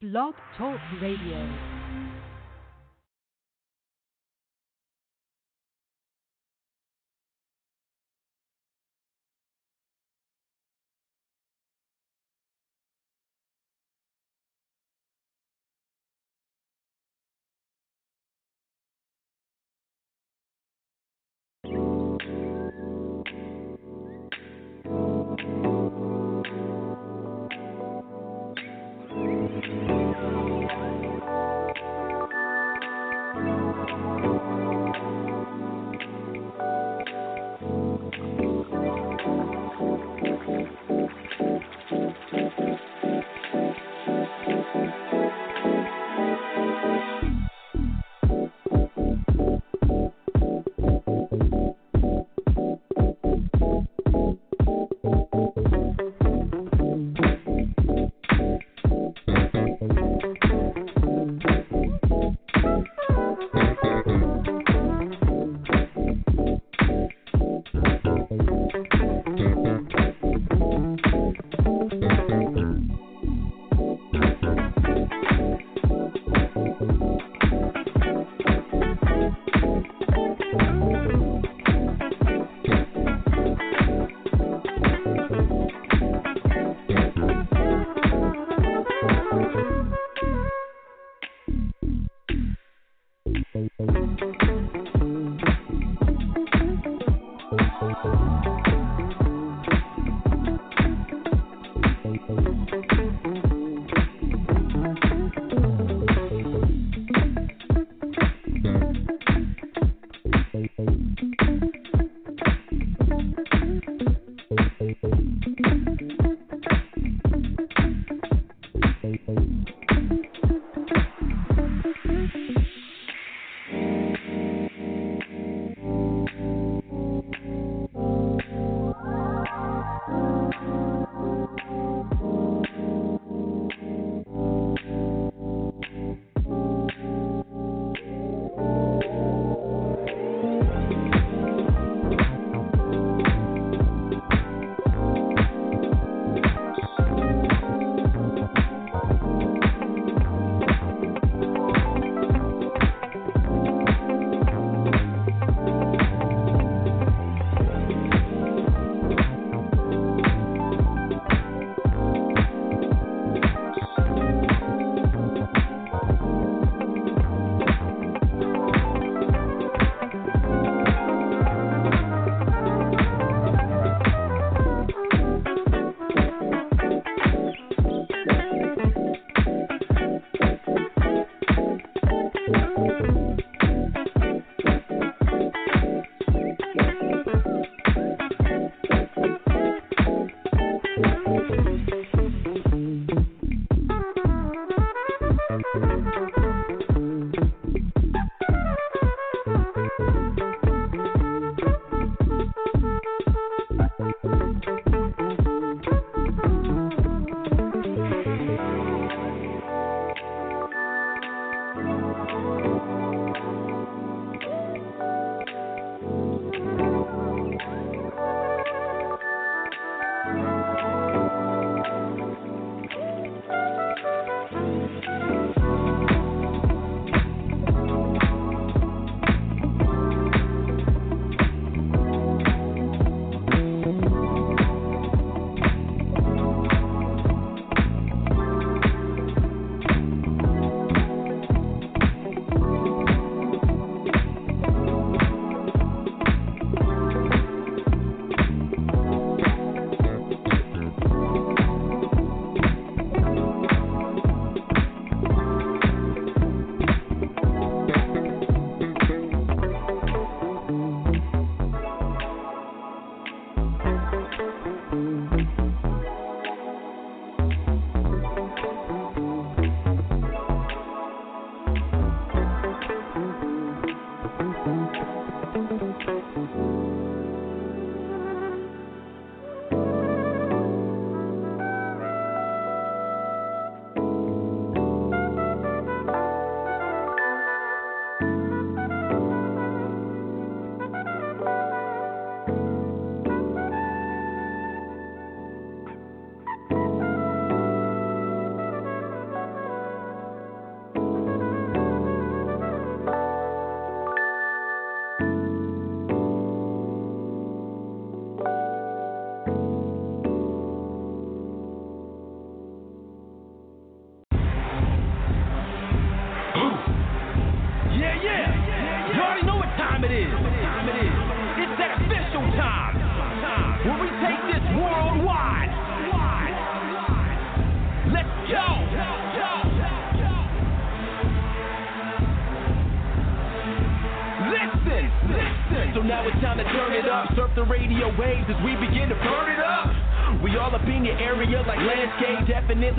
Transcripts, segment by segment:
Blog Talk Radio.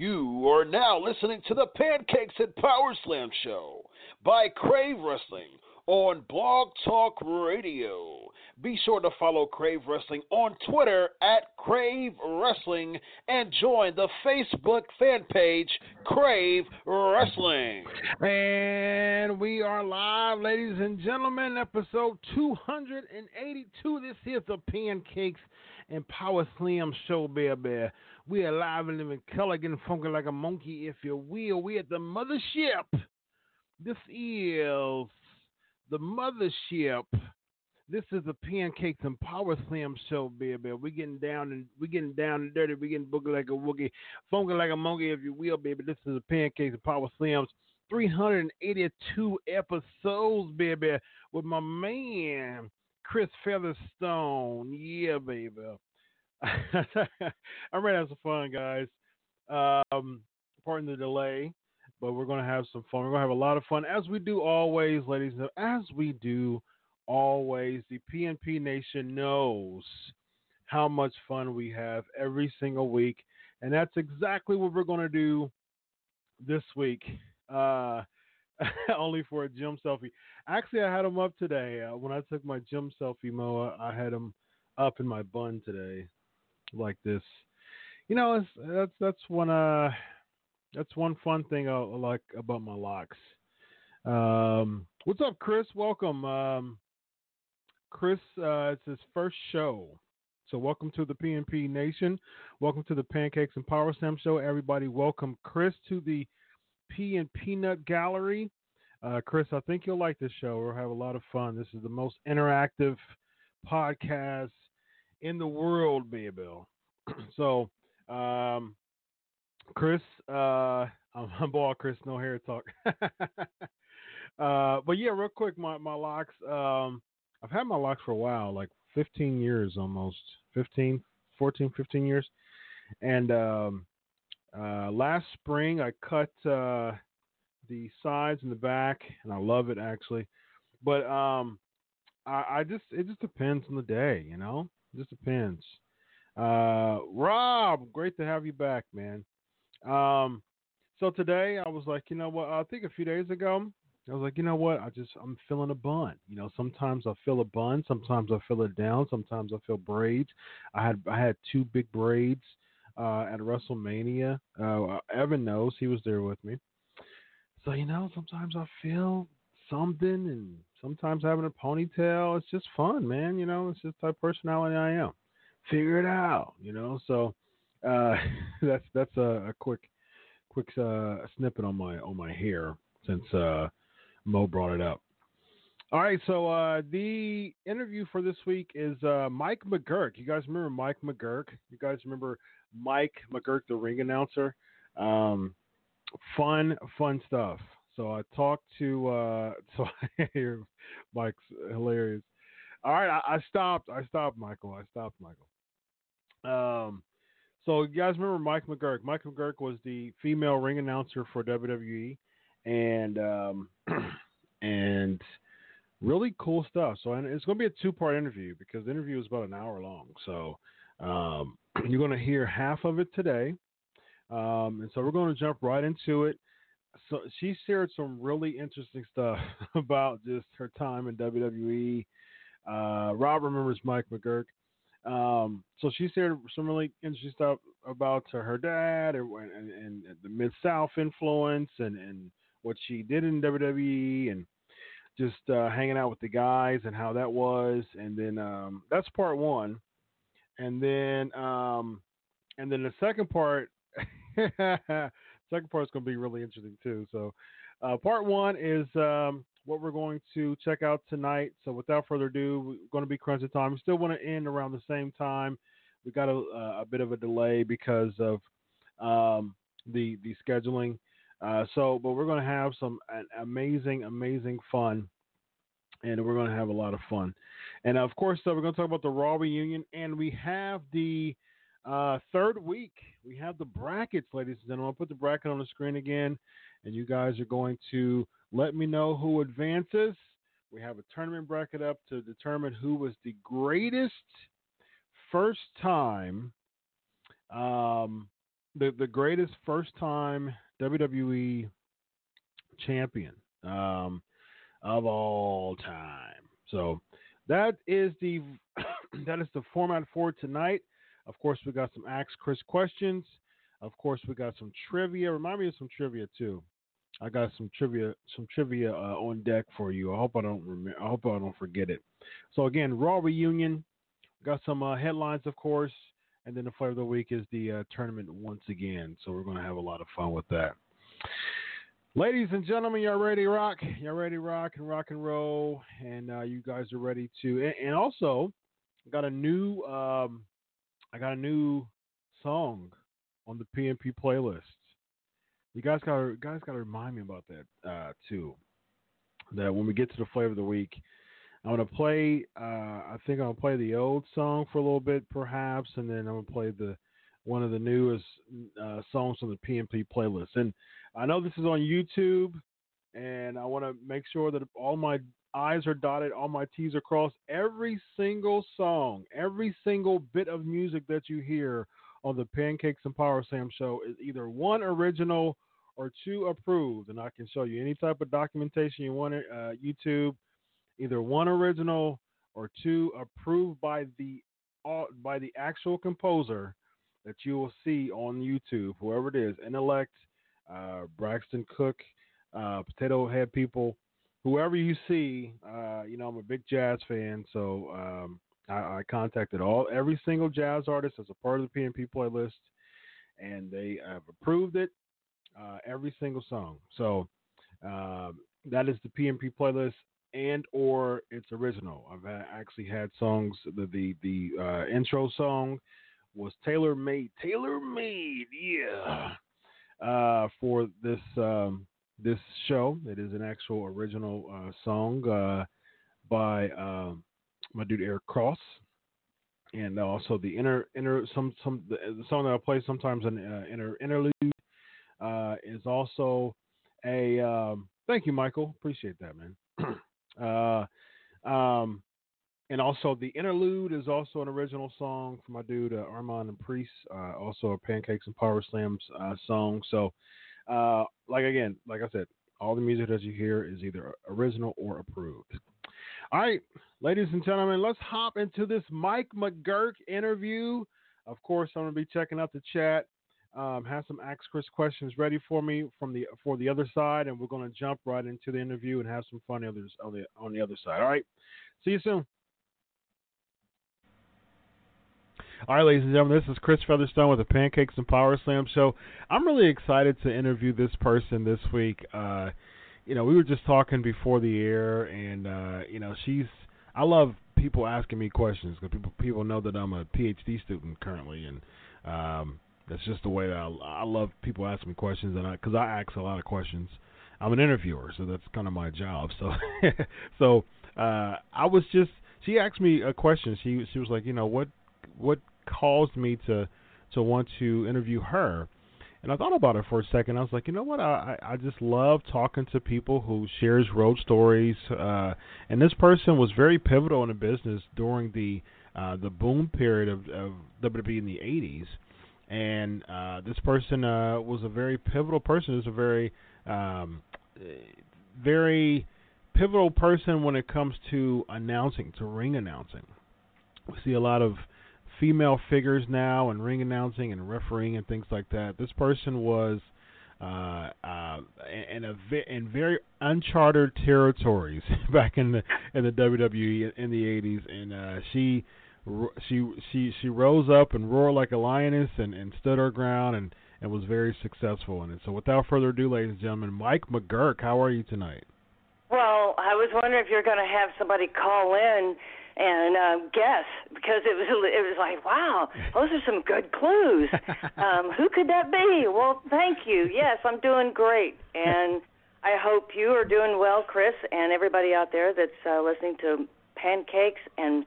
You are now listening to the Pancakes and Power Slam Show by Crave Wrestling on Blog Talk Radio. Be sure to follow Crave Wrestling on Twitter at Crave Wrestling and join the Facebook fan page Crave Wrestling. And we are live, ladies and gentlemen, episode 282. This is the Pancakes and Power Slam Show, baby. We are live and living color, getting funky like a monkey, if you will. We at the mothership. This is the mothership. This is the Pancakes and Power Slam Show, baby. We getting down and we getting down and dirty. We getting boogie like a woogie, funky like a monkey, if you will, baby. This is the Pancakes and Power Slams. 382 episodes, baby, with my man Chris Featherstone. Yeah, baby. I'm ready to have some fun, guys. Um, pardon the delay, but we're going to have some fun. We're going to have a lot of fun, as we do always, ladies. And as we do always, the PNP Nation knows how much fun we have every single week, and that's exactly what we're going to do this week. Uh, only for a gym selfie. Actually, I had them up today. Uh, when I took my gym selfie, Moa, I had them up in my bun today like this. You know, that's that's one uh that's one fun thing I, like about my locks. Um, what's up, Chris? Welcome, um, Chris. Uh, it's his first show, so welcome to the PNP Nation. Welcome to the Pancakes and Power Slam Show. Everybody, welcome Chris to the P and Peanut Gallery. Uh, Chris, I think you'll like this show. We'll have a lot of fun. This is the most interactive podcast in the world, baby. so, um, Chris, uh, I'm, I'm Chris, no hair talk. uh, but yeah, real quick, my, my locks, um, I've had my locks for a while, like 15 years almost, 15, 14, 15 years. And, um, uh, last spring I cut, uh, the sides and the back and I love it actually. But, um, I, I just, it just depends on the day, you know? Just depends. Uh, Rob, great to have you back, man. Um, so today I was like, you know what? I think a few days ago I was like, you know what? I just I'm feeling a bun. You know, sometimes I feel a bun, sometimes I feel it down, sometimes I feel braids. I had I had two big braids uh, at WrestleMania. Uh, Evan knows he was there with me. So you know, sometimes I feel something, and sometimes having a ponytail. It's just fun, man. You know, it's just type personality I am. Figure it out, you know. So uh, that's that's a, a quick quick uh, snippet on my on my hair since uh, Mo brought it up. All right, so uh, the interview for this week is uh, Mike McGuirk. You guys remember Mike McGuirk? You guys remember Mike McGuirk, the ring announcer? Um, fun, fun stuff. So I talked to. Uh, so I hear Mike's hilarious. All right, I, I, stopped. I stopped, Michael. I stopped, Michael. Um, So you guys remember Mike McGuirk? Mike McGuirk was the female ring announcer for WWE, and um, and really cool stuff. So and it's going to be a two part interview because the interview is about an hour long. So um, you're going to hear half of it today, um, and so we're going to jump right into it. So she shared some really interesting stuff about just her time in WWE. Uh, Rob remembers Mike McGuirk. Um, so she shared some really interesting stuff about her dad and, and, and the Mid South influence and, and what she did in WWE and just uh, hanging out with the guys and how that was. And then um, that's part one. And then um, and then the second part, second part is going to be really interesting too. So uh, part one is um, what we're going to check out tonight. So without further ado, we're going to be crunching time. We still want to end around the same time. We got a, a bit of a delay because of um, the the scheduling. Uh, so, but we're going to have some amazing, amazing fun, and we're going to have a lot of fun. And of course, uh, we're going to talk about the Raw reunion, and we have the uh, third week. We have the brackets, ladies and gentlemen. I'll put the bracket on the screen again, and you guys are going to let me know who advances. We have a tournament bracket up to determine who was the greatest first time, um, the the greatest first time WWE champion um, of all time. So that is the that is the format for tonight. Of course, we got some Ask Chris questions. Of course, we got some trivia. Remind me of some trivia too. I got some trivia, some trivia uh, on deck for you. I hope I don't. I hope I don't forget it. So again, Raw reunion. Got some uh, headlines, of course, and then the flavor of the week is the uh, tournament once again. So we're going to have a lot of fun with that. Ladies and gentlemen, y'all ready to rock? Y'all ready to rock and rock and roll? And uh, you guys are ready to. And, and also, got a new. Um, I got a new song on the PNP playlist. You guys got guys got to remind me about that uh, too. That when we get to the flavor of the week, I'm gonna play. Uh, I think gonna play the old song for a little bit, perhaps, and then I'm gonna play the one of the newest uh, songs on the PNP playlist. And I know this is on YouTube, and I want to make sure that all my I's are dotted, all my T's are crossed. Every single song, every single bit of music that you hear on the Pancakes and Power Slam show is either one original or two approved, and I can show you any type of documentation you want. Uh, YouTube, either one original or two approved by the uh, by the actual composer that you will see on YouTube, whoever it is, Intellect, uh, Braxton Cook, uh, Potato Head people, whoever you see. Uh, you know, I'm a big jazz fan, so um, I, I, contacted all every single jazz artist as a part of the PNP playlist, and they have approved it, uh, every single song. So um, that is the PNP playlist and or it's original. I've actually had songs. The the the uh, intro song was tailor made, tailor made, yeah, uh, for this um, this show. It is an actual original uh, song uh, by um, my dude Eric Cross, and also the inner inner some some the, song that I play sometimes an uh, inner interlude uh, is also a um, thank you, Michael. Appreciate that, man. uh, um, and also the interlude is also an original song from my dude uh, Armand and Priest, uh, also a Pancakes and Power Slams uh, song. So, uh, like again, like I said, all the music that you hear is either original or approved. All right, ladies and gentlemen, let's hop into this Mike McGuirk interview. Of course, I'm to be checking out the chat. Um, have some Ask Chris questions ready for me from the for the other side, and we're to jump right into the interview and have some fun on the on the other side. All right, see you soon. All right, ladies and gentlemen, this is Chris Featherstone with the Pancakes and Power Slam Show. I'm really excited to interview this person this week. Uh, you know, we were just talking before the air, and uh, you know, she's. I love people asking me questions because people people know that I'm a PhD student currently, and um, that's just the way that I, I love people asking me questions, and because I, I ask a lot of questions. I'm an interviewer, so that's kind of my job. So, so uh, I was just. She asked me a question. She she was like, you know, what what caused me to to want to interview her. And I thought about it for a second. I was like, you know what? I I just love talking to people who shares road stories. Uh, and this person was very pivotal in the business during the uh, the boom period of, of WWE in the '80s. And uh, this person uh, was a very pivotal person. Is a very um, very pivotal person when it comes to announcing, to ring announcing. We see a lot of female figures now and ring announcing and refereeing and things like that. This person was uh, uh, in a in very uncharted territories back in the in the WWE in the 80s, and uh, she she she she rose up and roared like a lioness and, and stood her ground and and was very successful in it. So without further ado, ladies and gentlemen, Mike McGuirk, how are you tonight? Well, I was wondering if you're going to have somebody call in and uh, guess because it was it was like wow those are some good clues. Um, who could that be? Well thank you. Yes i'm doing great. And i hope you are doing well chris and everybody out there that's uh, listening to pancakes and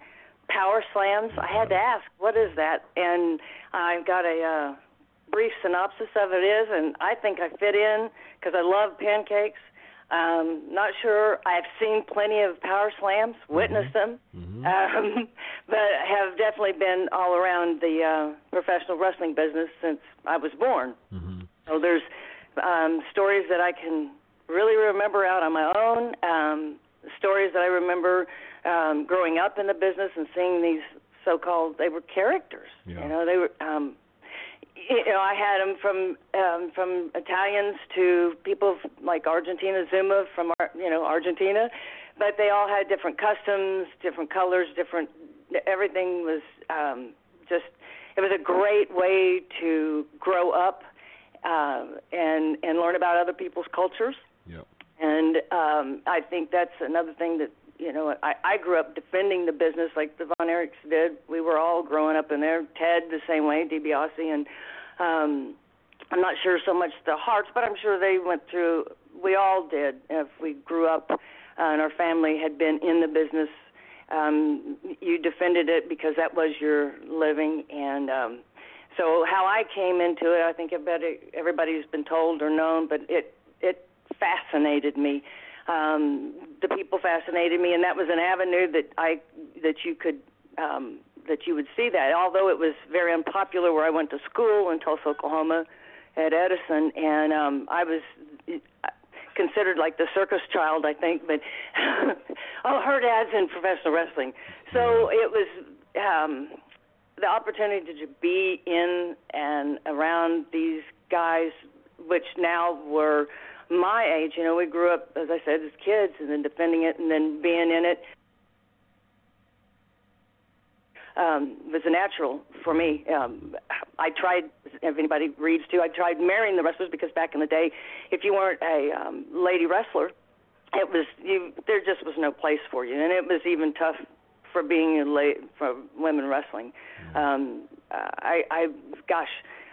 power slams. I had to ask what is that? And i've got a uh, brief synopsis of it is and i think i fit in because i love pancakes um, not sure. I've seen plenty of power slams, witnessed mm-hmm. them, mm-hmm. Um, but have definitely been all around the uh, professional wrestling business since I was born. Mm-hmm. So there's um, stories that I can really remember out on my own. Um, stories that I remember um, growing up in the business and seeing these so-called they were characters. Yeah. You know, they were um, you know, I had them from um, from Italians to people like Argentina Zuma from you know Argentina, but they all had different customs, different colors, different. Everything was um, just. It was a great way to grow up uh, and and learn about other people's cultures. Yep. And um, I think that's another thing that you know, I, I grew up defending the business like the Von Erichs did. We were all growing up in there. Ted the same way, DiBiase, and um, I'm not sure so much the Harts, but I'm sure they went through. We all did. If we grew up uh, and our family had been in the business, um, you defended it because that was your living. And um, so, how I came into it, I think everybody, everybody's been told or known, but it it fascinated me um, the people fascinated me, and that was an avenue that I that you could um, that you would see that. Although it was very unpopular where I went to school in Tulsa, Oklahoma, at Edison, and um, I was considered like the circus child, I think. But oh, her dad's in professional wrestling, so it was um, the opportunity to be in and around these guys, which now were my age, you know, we grew up, as I said, as kids, and then defending it, and then being in it um, was a natural for me. Um, I tried, if anybody reads too, I tried marrying the wrestlers because back in the day, if you weren't a um, lady wrestler, it was you. There just was no place for you, and it was even tough for being a late for women wrestling. Um, I, I, gosh,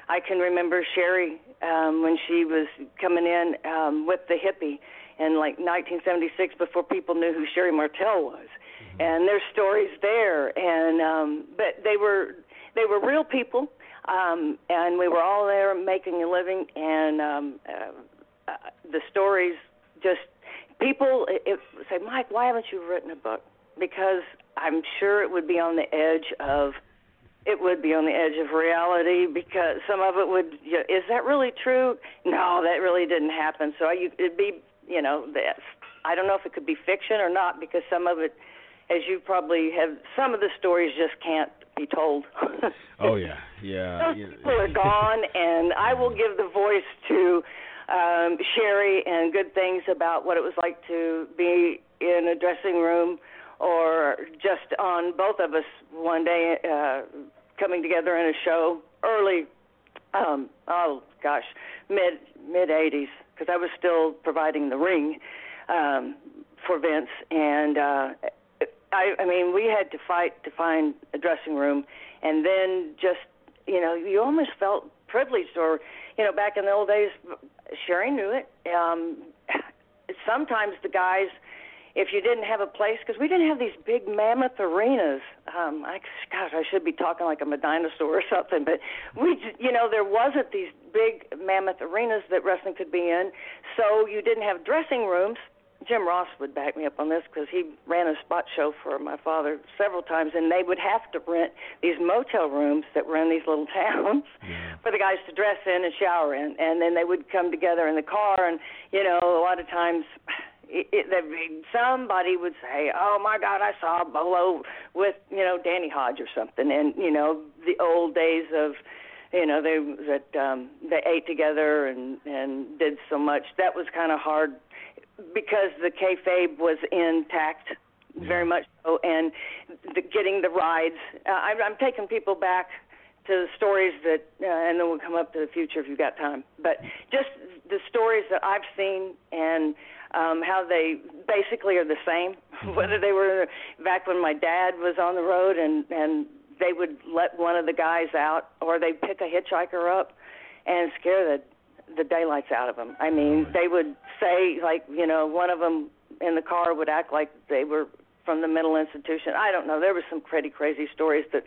I can remember Sherri um, when she was coming in um, with the hippie in like 1976 before people knew who Sherri Martel was. And there's stories there, and um, but they were they were real people, um, and we were all there making a living. And um, uh, uh, the stories just people it, say, Mike, why haven't you written a book? Because I'm sure it would be on the edge of it would be on the edge of reality because some of it would. You know, is that really true? No, that really didn't happen. So I, it'd be, you know, this. I don't know if it could be fiction or not because some of it, as you probably have, some of the stories just can't be told. oh yeah, yeah. Those people are gone, and I will give the voice to um, Sherri and good things about what it was like to be in a dressing room or just on both of us one day uh, coming together in a show early. Um, oh gosh, mid mid '80s because I was still providing the ring um, for Vince, and uh, I, I mean we had to fight to find a dressing room, and then just you know you almost felt privileged, or you know back in the old days, Sherri knew it. Um, sometimes the guys if you didn't have a place, because we didn't have these big mammoth arenas. Um, I, gosh, I should be talking like I'm a dinosaur or something, but we, you know, there wasn't these big mammoth arenas that wrestling could be in. So you didn't have dressing rooms. Jim Ross would back me up on this because he ran a spot show for my father several times, and they would have to rent these motel rooms that were in these little towns yeah. for the guys to dress in and shower in, and then they would come together in the car, and you know, a lot of times it, it, somebody would say, "Oh my God, I saw Bolo with you know Danny Hodge or something," and you know the old days of you know they that um they ate together and and did so much that was kind of hard because the kayfabe was intact very much so and the, getting the rides uh, I, I'm taking people back to the stories that uh, and then we'll come up to the future if you've got time but just the stories that I've seen and um, how they basically are the same. Mm-hmm. Whether they were back when my dad was on the road and and they would let one of the guys out, or they'd pick a hitchhiker up and scare the the daylights out of them. I mean, they would say like you know one of them in the car would act like they were from the mental institution. I don't know. There was some pretty crazy stories that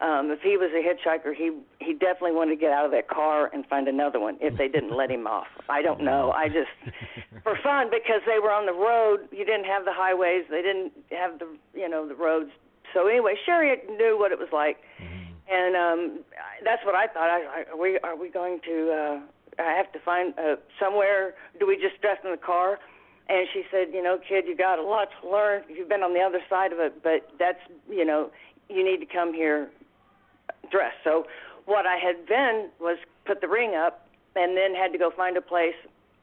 um, if he was a hitchhiker, he he definitely wanted to get out of that car and find another one if they didn't let him off. I don't know. I just for fun because they were on the road. You didn't have the highways. They didn't have the you know the roads. So anyway, Sherri knew what it was like, mm-hmm. and um, that's what I thought. I, I, are we are we going to? Uh, I have to find uh, somewhere. Do we just dress in the car? And she said, you know, kid, you got a lot to learn. You've been on the other side of it, but that's, you know, you need to come here dress. So what I had then was put the ring up and then had to go find a place,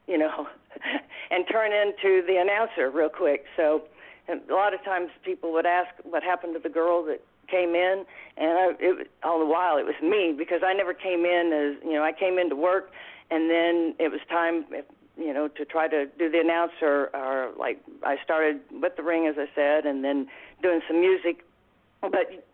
you know, and turn into the announcer real quick. So a lot of times people would ask what happened to the girl that came in, and I, it, all the while it was me because I never came in as you know I came in to work, and then it was time you know to try to do the announcer or like I started with the ring as I said, and then doing some music, but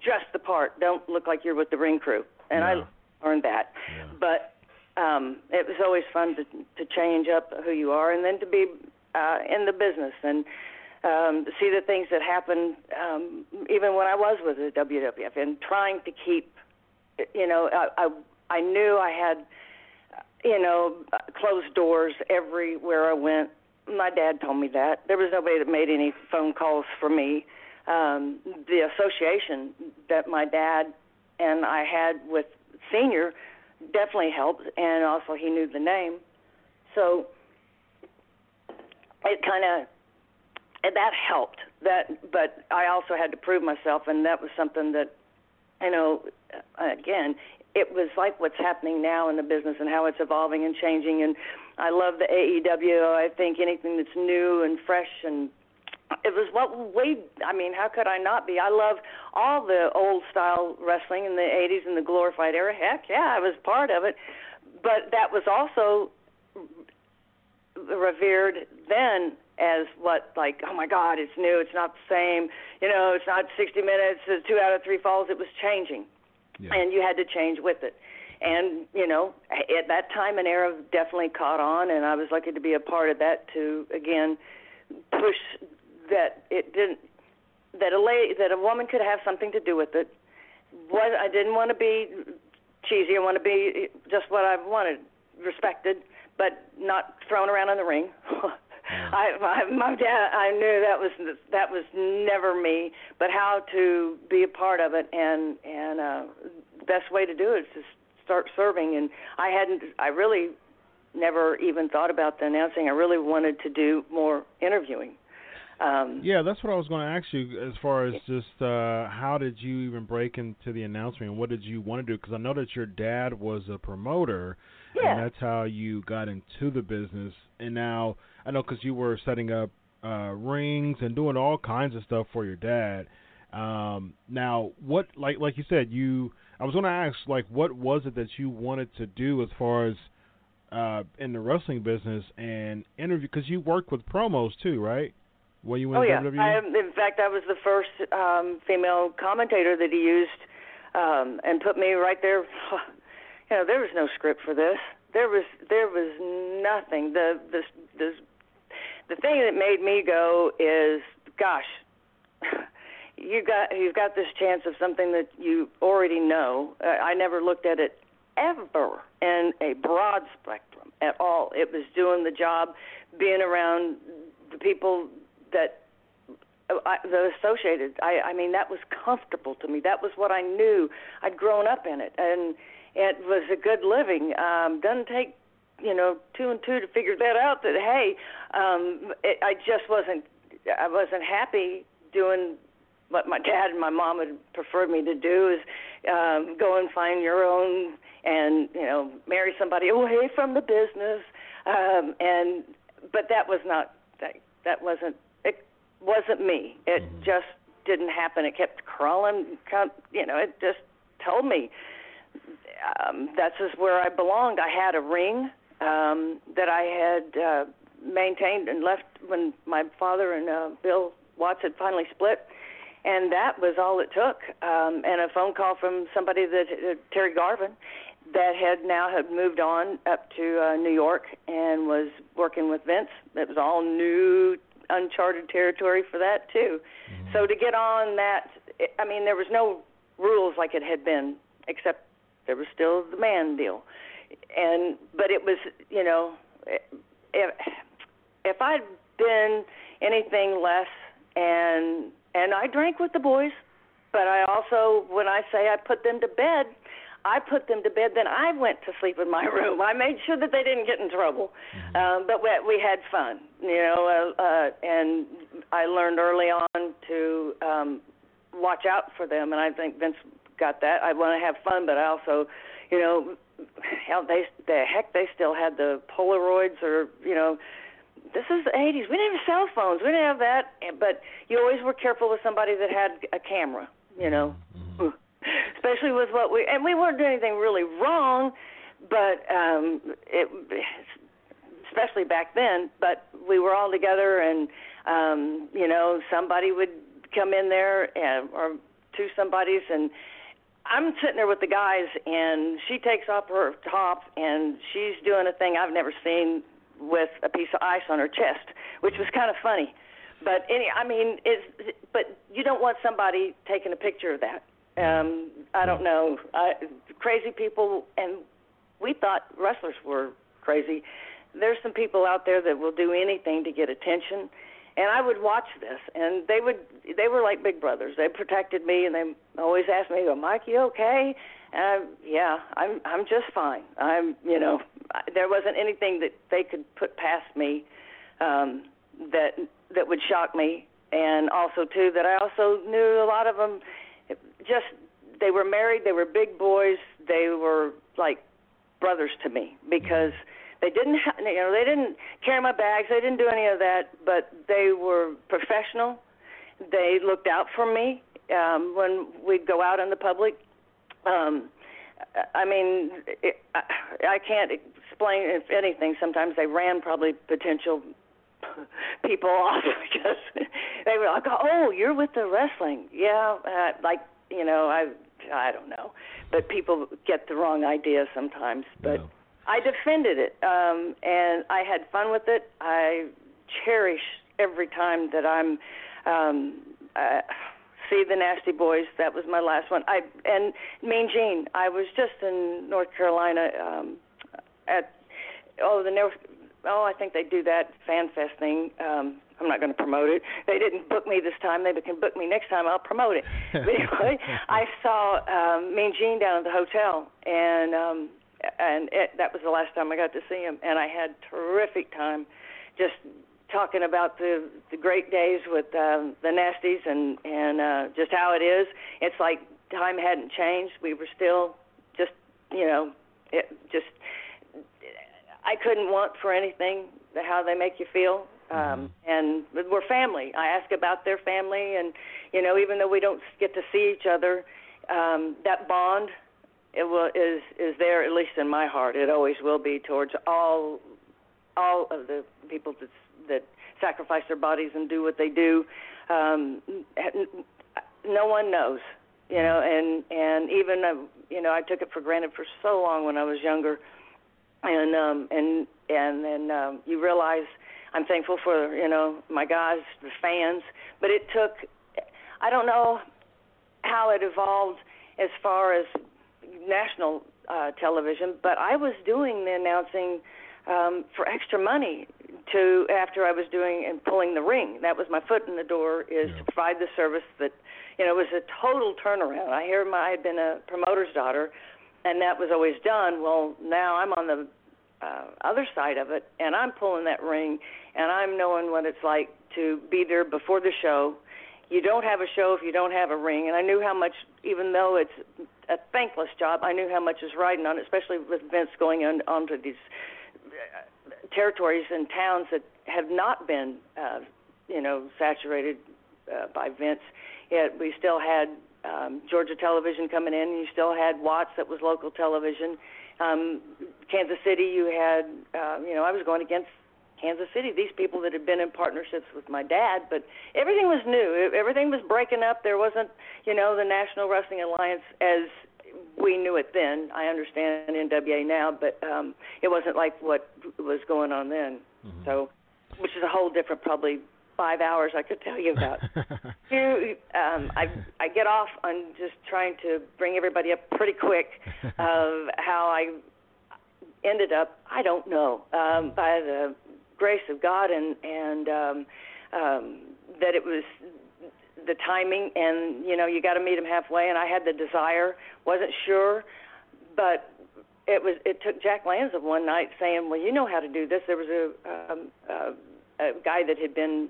just the part. Don't look like you're with the ring crew. And yeah. I learned that. Yeah. But um, it was always fun to to change up who you are, and then to be uh, in the business and um, to see the things that happened, um, even when I was with the WWF, and trying to keep, you know, I I, I knew I had, you know, closed doors everywhere I went. My dad told me that there was nobody that made any phone calls for me um, the association that my dad and I had with senior definitely helped, and also he knew the name, so it kind of that helped. That, but I also had to prove myself, and that was something that, you know, again, it was like what's happening now in the business and how it's evolving and changing. And I love the AEW. I think anything that's new and fresh and it was what we I mean, how could I not be? I love all the old style wrestling in the 80s and the glorified era. Heck, yeah, I was part of it. But that was also revered then as what like oh my god it's new it's not the same you know it's not 60 minutes it's two out of three falls it was changing yeah. and you had to change with it and you know at that time an era definitely caught on and i was lucky to be a part of that to again push that it didn't that a lady that a woman could have something to do with it. What I didn't want to be cheesy. I want to be just what I wanted, respected, but not thrown around in the ring. I, I my dad I knew that was that was never me, but how to be a part of it and and uh the best way to do it is to start serving and I hadn't I really never even thought about the announcing. I really wanted to do more interviewing. Um, yeah, that's what I was going to ask you as far as just uh, how did you even break into the announcement and what did you want to do? Because I know that your dad was a promoter, yeah. and that's how you got into the business. And now I know because you were setting up uh, rings and doing all kinds of stuff for your dad. Um, now, what like like you said, you I was going to ask like what was it that you wanted to do as far as uh, in the wrestling business and interview because you worked with promos too, right? When you went oh yeah? I, in fact, I was the first um, female commentator that he used, um, and put me right there. You know, there was no script for this. There was there was nothing. The the the the thing that made me go is, gosh, you got you've got this chance of something that you already know. Uh, I never looked at it ever in a broad spectrum at all. It was doing the job, being around the people that I, the associated. I, I mean, that was comfortable to me. That was what I knew. I'd grown up in it, and it was a good living. Um, doesn't take, you know, two and two to figure that out. That hey, um, it, I just wasn't. I wasn't happy doing what my dad and my mom would preferred me to do is um, go and find your own and you know marry somebody away from the business. Um, and but that was not that that wasn't it wasn't me. It mm-hmm. just didn't happen. It kept crawling. You know, it just told me um, that's just where I belonged. I had a ring um, that I had uh, maintained and left when my father and uh, Bill Watts had finally split. And that was all it took, um, and a phone call from somebody that uh, Terry Garvin, that had now had moved on up to uh, New York and was working with Vince. It was all new uncharted territory for that too. Mm-hmm. So to get on that, I mean, there was no rules like it had been, except there was still the man deal, and but it was, you know, if if I'd been anything less, and and I drank with the boys, but I also, when I say I put them to bed, I put them to bed. Then I went to sleep in my room. I made sure that they didn't get in trouble, mm-hmm. um, but we, we had fun, you know. Uh, uh, and I learned early on to um, watch out for them, and I think Vince got that. I want to have fun, but I also, you know, hell, they the heck they still had the Polaroids or you know. This is the 80s. We didn't have cell phones. We didn't have that, but you always were careful with somebody that had a camera. You know, mm-hmm especially with what we and we weren't doing anything really wrong, but um, it especially back then. But we were all together, and um, you know somebody would come in there and or two somebodies and. I'm sitting there with the guys, and she takes off her top, and she's doing a thing I've never seen with a piece of ice on her chest, which was kind of funny. But any, I mean, it's but you don't want somebody taking a picture of that. Um, I don't know. I, crazy people, and we thought wrestlers were crazy. There's some people out there that will do anything to get attention, and I would watch this, and they would. They were like big brothers. They protected me, and they always asked me, "Go, Mike, you okay?" And I, yeah, I'm. I'm just fine. I'm. You know, there wasn't anything that they could put past me um, that that would shock me, and also too that I also knew a lot of them just they were married, they were big boys, they were like brothers to me because they didn't you know they didn't carry my bags, they didn't do any of that, but they were professional. They looked out for me um when we'd go out in the public. Um I mean, it, I, I can't explain if anything. Sometimes they ran probably potential people off because they were like, "Oh, you're with the wrestling, yeah." Uh, like you know, I I don't know, but people get the wrong idea sometimes. But. I defended it, um, and I had fun with it. I cherish every time that I'm. Um, uh, see the Nasty Boys. That was my last one. I and Mean Gene. I was just in North Carolina um, at oh the North. Oh, I think they do that fan fest thing. Um, I'm not going to promote it. They didn't book me this time. They can book me next time. I'll promote it. But anyway, I saw um, Mean Gene down at the hotel, and um, and it, that was the last time I got to see him, and I had terrific time, just talking about the the great days with um, the Nasties and and uh, just how it is. It's like time hadn't changed. We were still just you know it just I couldn't want for anything how they make you feel um mm-hmm. and we're family i ask about their family and you know even though we don't get to see each other um that bond it will is is there at least in my heart it always will be towards all all of the people that that sacrifice their bodies and do what they do um no one knows you know and and even uh, you know i took it for granted for so long when i was younger and um and and then um you realize I'm thankful for you know my guys, the fans, but it took. I don't know how it evolved as far as national uh, television, but I was doing the announcing um, for extra money to after I was doing and pulling the ring. That was my foot in the door is yeah. to provide the service that you know it was a total turnaround. I hear my I had been a promoter's daughter, and that was always done. Well, now I'm on the uh, other side of it, and I'm pulling that ring, and I'm knowing what it's like to be there before the show. You don't have a show if you don't have a ring, and I knew how much, even though it's a thankless job, I knew how much is riding on it, especially with Vince going on onto these uh, territories and towns that have not been, uh, you know, saturated uh, by Vince. Yet we still had um, Georgia television coming in, you still had Watts that was local television um, Kansas City, you had, uh, you know, I was going against Kansas City, these people that had been in partnerships with my dad, but everything was new. Everything was breaking up. There wasn't, you know, the National Wrestling Alliance as we knew it then. I understand NWA now, but um, it wasn't like what was going on then. Mm-hmm. So, which is a whole different, probably five hours I could tell you about. you, um, I I get off on just trying to bring everybody up pretty quick of how I ended up. I don't know um, by the grace of God and and um, um, that it was the timing and you know you got to meet him halfway and I had the desire wasn't sure but it was it took Jack Lanza one night saying well you know how to do this there was a um, uh, a guy that had been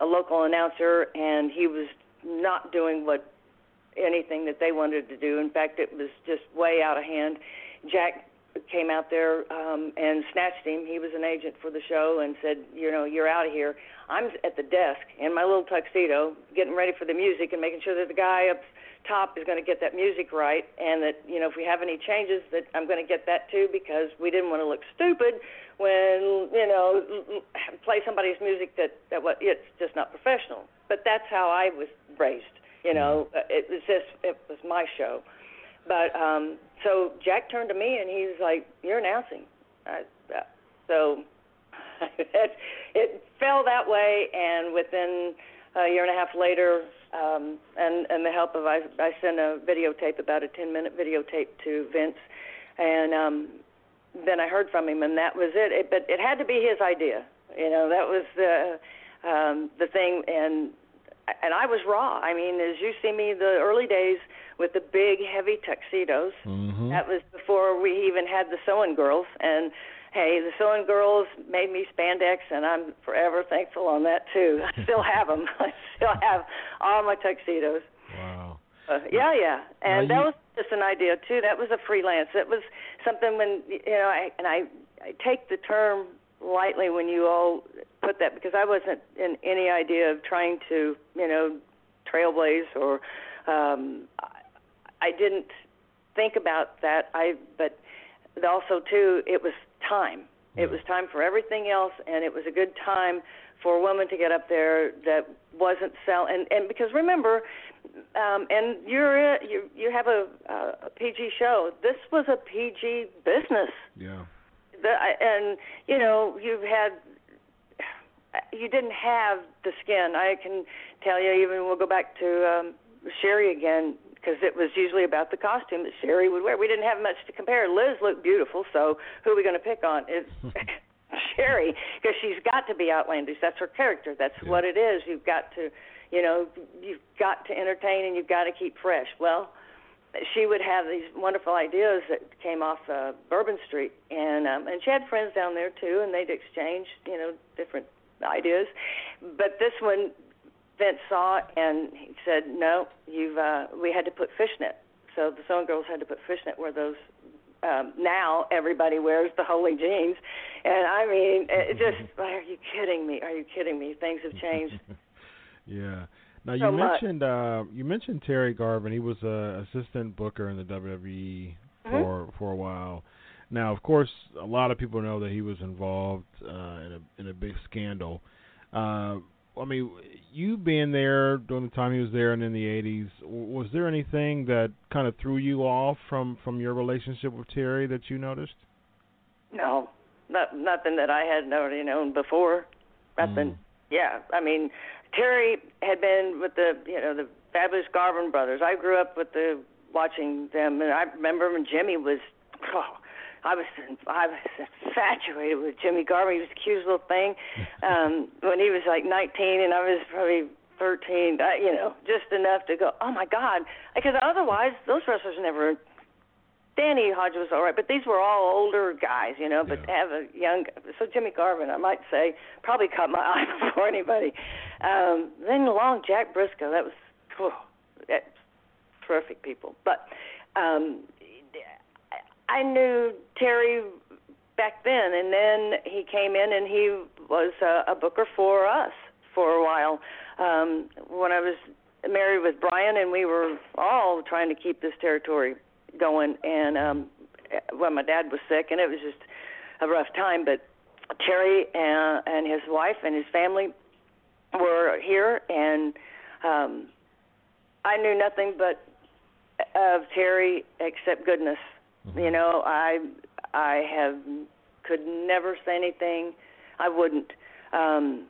a local announcer, and he was not doing what anything that they wanted to do. In fact, it was just way out of hand. Jack came out there um, and snatched him. He was an agent for the show and said, "You know, you're out of here." I'm at the desk in my little tuxedo, getting ready for the music and making sure that the guy up top is going to get that music right, and that you know if we have any changes, that I'm going to get that too because we didn't want to look stupid when you know play somebody's music that that what it's just not professional. But that's how I was raised. You know, mm-hmm. it was just it was my show. But um so Jack turned to me and he was like, "You're announcing." I, uh, so it, it fell that way, and within a year and a half later, um, and and the help of I, I sent a videotape, about a 10 minute videotape to Vince, and um, then I heard from him, and that was it. it. But it had to be his idea. You know, that was the um, the thing, and and I was raw. I mean, as you see me, the early days with the big, heavy tuxedos. Mm-hmm. That was before we even had the sewing girls, and hey, the sewing girls made me spandex, and I'm forever thankful on that too. I still have them. I still have all my tuxedos. Wow. Uh, yeah, yeah, and now that was just an idea too. That was a freelance. It was something when you know, I, and I, I take the term lightly when you all put that because I wasn't in any idea of trying to, you know, trailblaze or um, I didn't think about that. I but also too, it was time. It was time for everything else, and it was a good time for a woman to get up there that wasn't sell and and because remember um and you're you you have a, a PG show this was a PG business yeah the, and you know you've had you didn't have the skin I can tell you even we'll go back to um Sherri again because it was usually about the costume that Sherri would wear we didn't have much to compare Liz looked beautiful so who are we going to pick on it's Sherri because she's got to be outlandish. That's her character. That's yeah. what it is. You've got to, you know, you've got to entertain and you've got to keep fresh. Well, she would have these wonderful ideas that came off uh, Bourbon Street, and um, and she had friends down there too, and they'd exchange, you know, different ideas. But this one, Vince saw and he said, "No, you've uh, we had to put fishnet." So the Sewing Girls had to put fishnet where those um, now everybody wears the holy jeans, and I mean, it just are you kidding me? Are you kidding me? Things have changed. yeah. Now you much. mentioned uh, you mentioned Terry Garvin. He was a assistant booker in the WWE Mm-hmm. for for a while. Now, of course, a lot of people know that he was involved uh, in a in a big scandal. Uh, I mean, you being there during the time he was there and in the '80s, was there anything that kind of threw you off from from your relationship with Terry that you noticed? No, not nothing that I hadn't already known before. Nothing. Mm. Yeah, I mean, Terry had been with the you know the fabulous Garvin brothers. I grew up with the watching them, and I remember when Jimmy was. Oh, I was I was infatuated with Jimmy Garvin. He was the cutest little thing. Um, when he was like 19 and I was probably 13, uh, you know, just enough to go, oh my God, because otherwise those wrestlers never. Danny Hodge was all right, but these were all older guys, you know. But Yeah. have a young, so Jimmy Garvin, I might say, probably caught my eye before anybody. Um, then along Jack Briscoe, that was, oh, that's terrific people. But um, I knew Terry back then, and then he came in and he was a, a booker for us for a while. Um, when I was married with Brian, and we were all trying to keep this territory going, and um, when my dad was sick, and it was just a rough time. But Terry and, and his wife and his family were here, and um, I knew nothing but of Terry except goodness. You know, I I have could never say anything. I wouldn't. Um,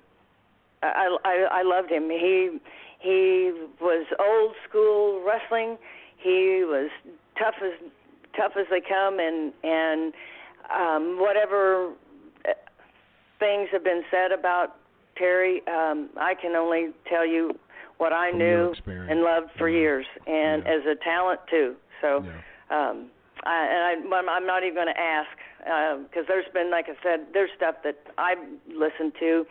I, I I loved him. He he was old school wrestling. He was tough as tough as they come, and and um, whatever uh, things have been said about Terry, um, I can only tell you what I From knew and loved for Yeah. years, and Yeah. as a talent too. So. Yeah. Um, I, and I, I'm- not even going to ask because there's been, like I said, there's stuff that I've listened to.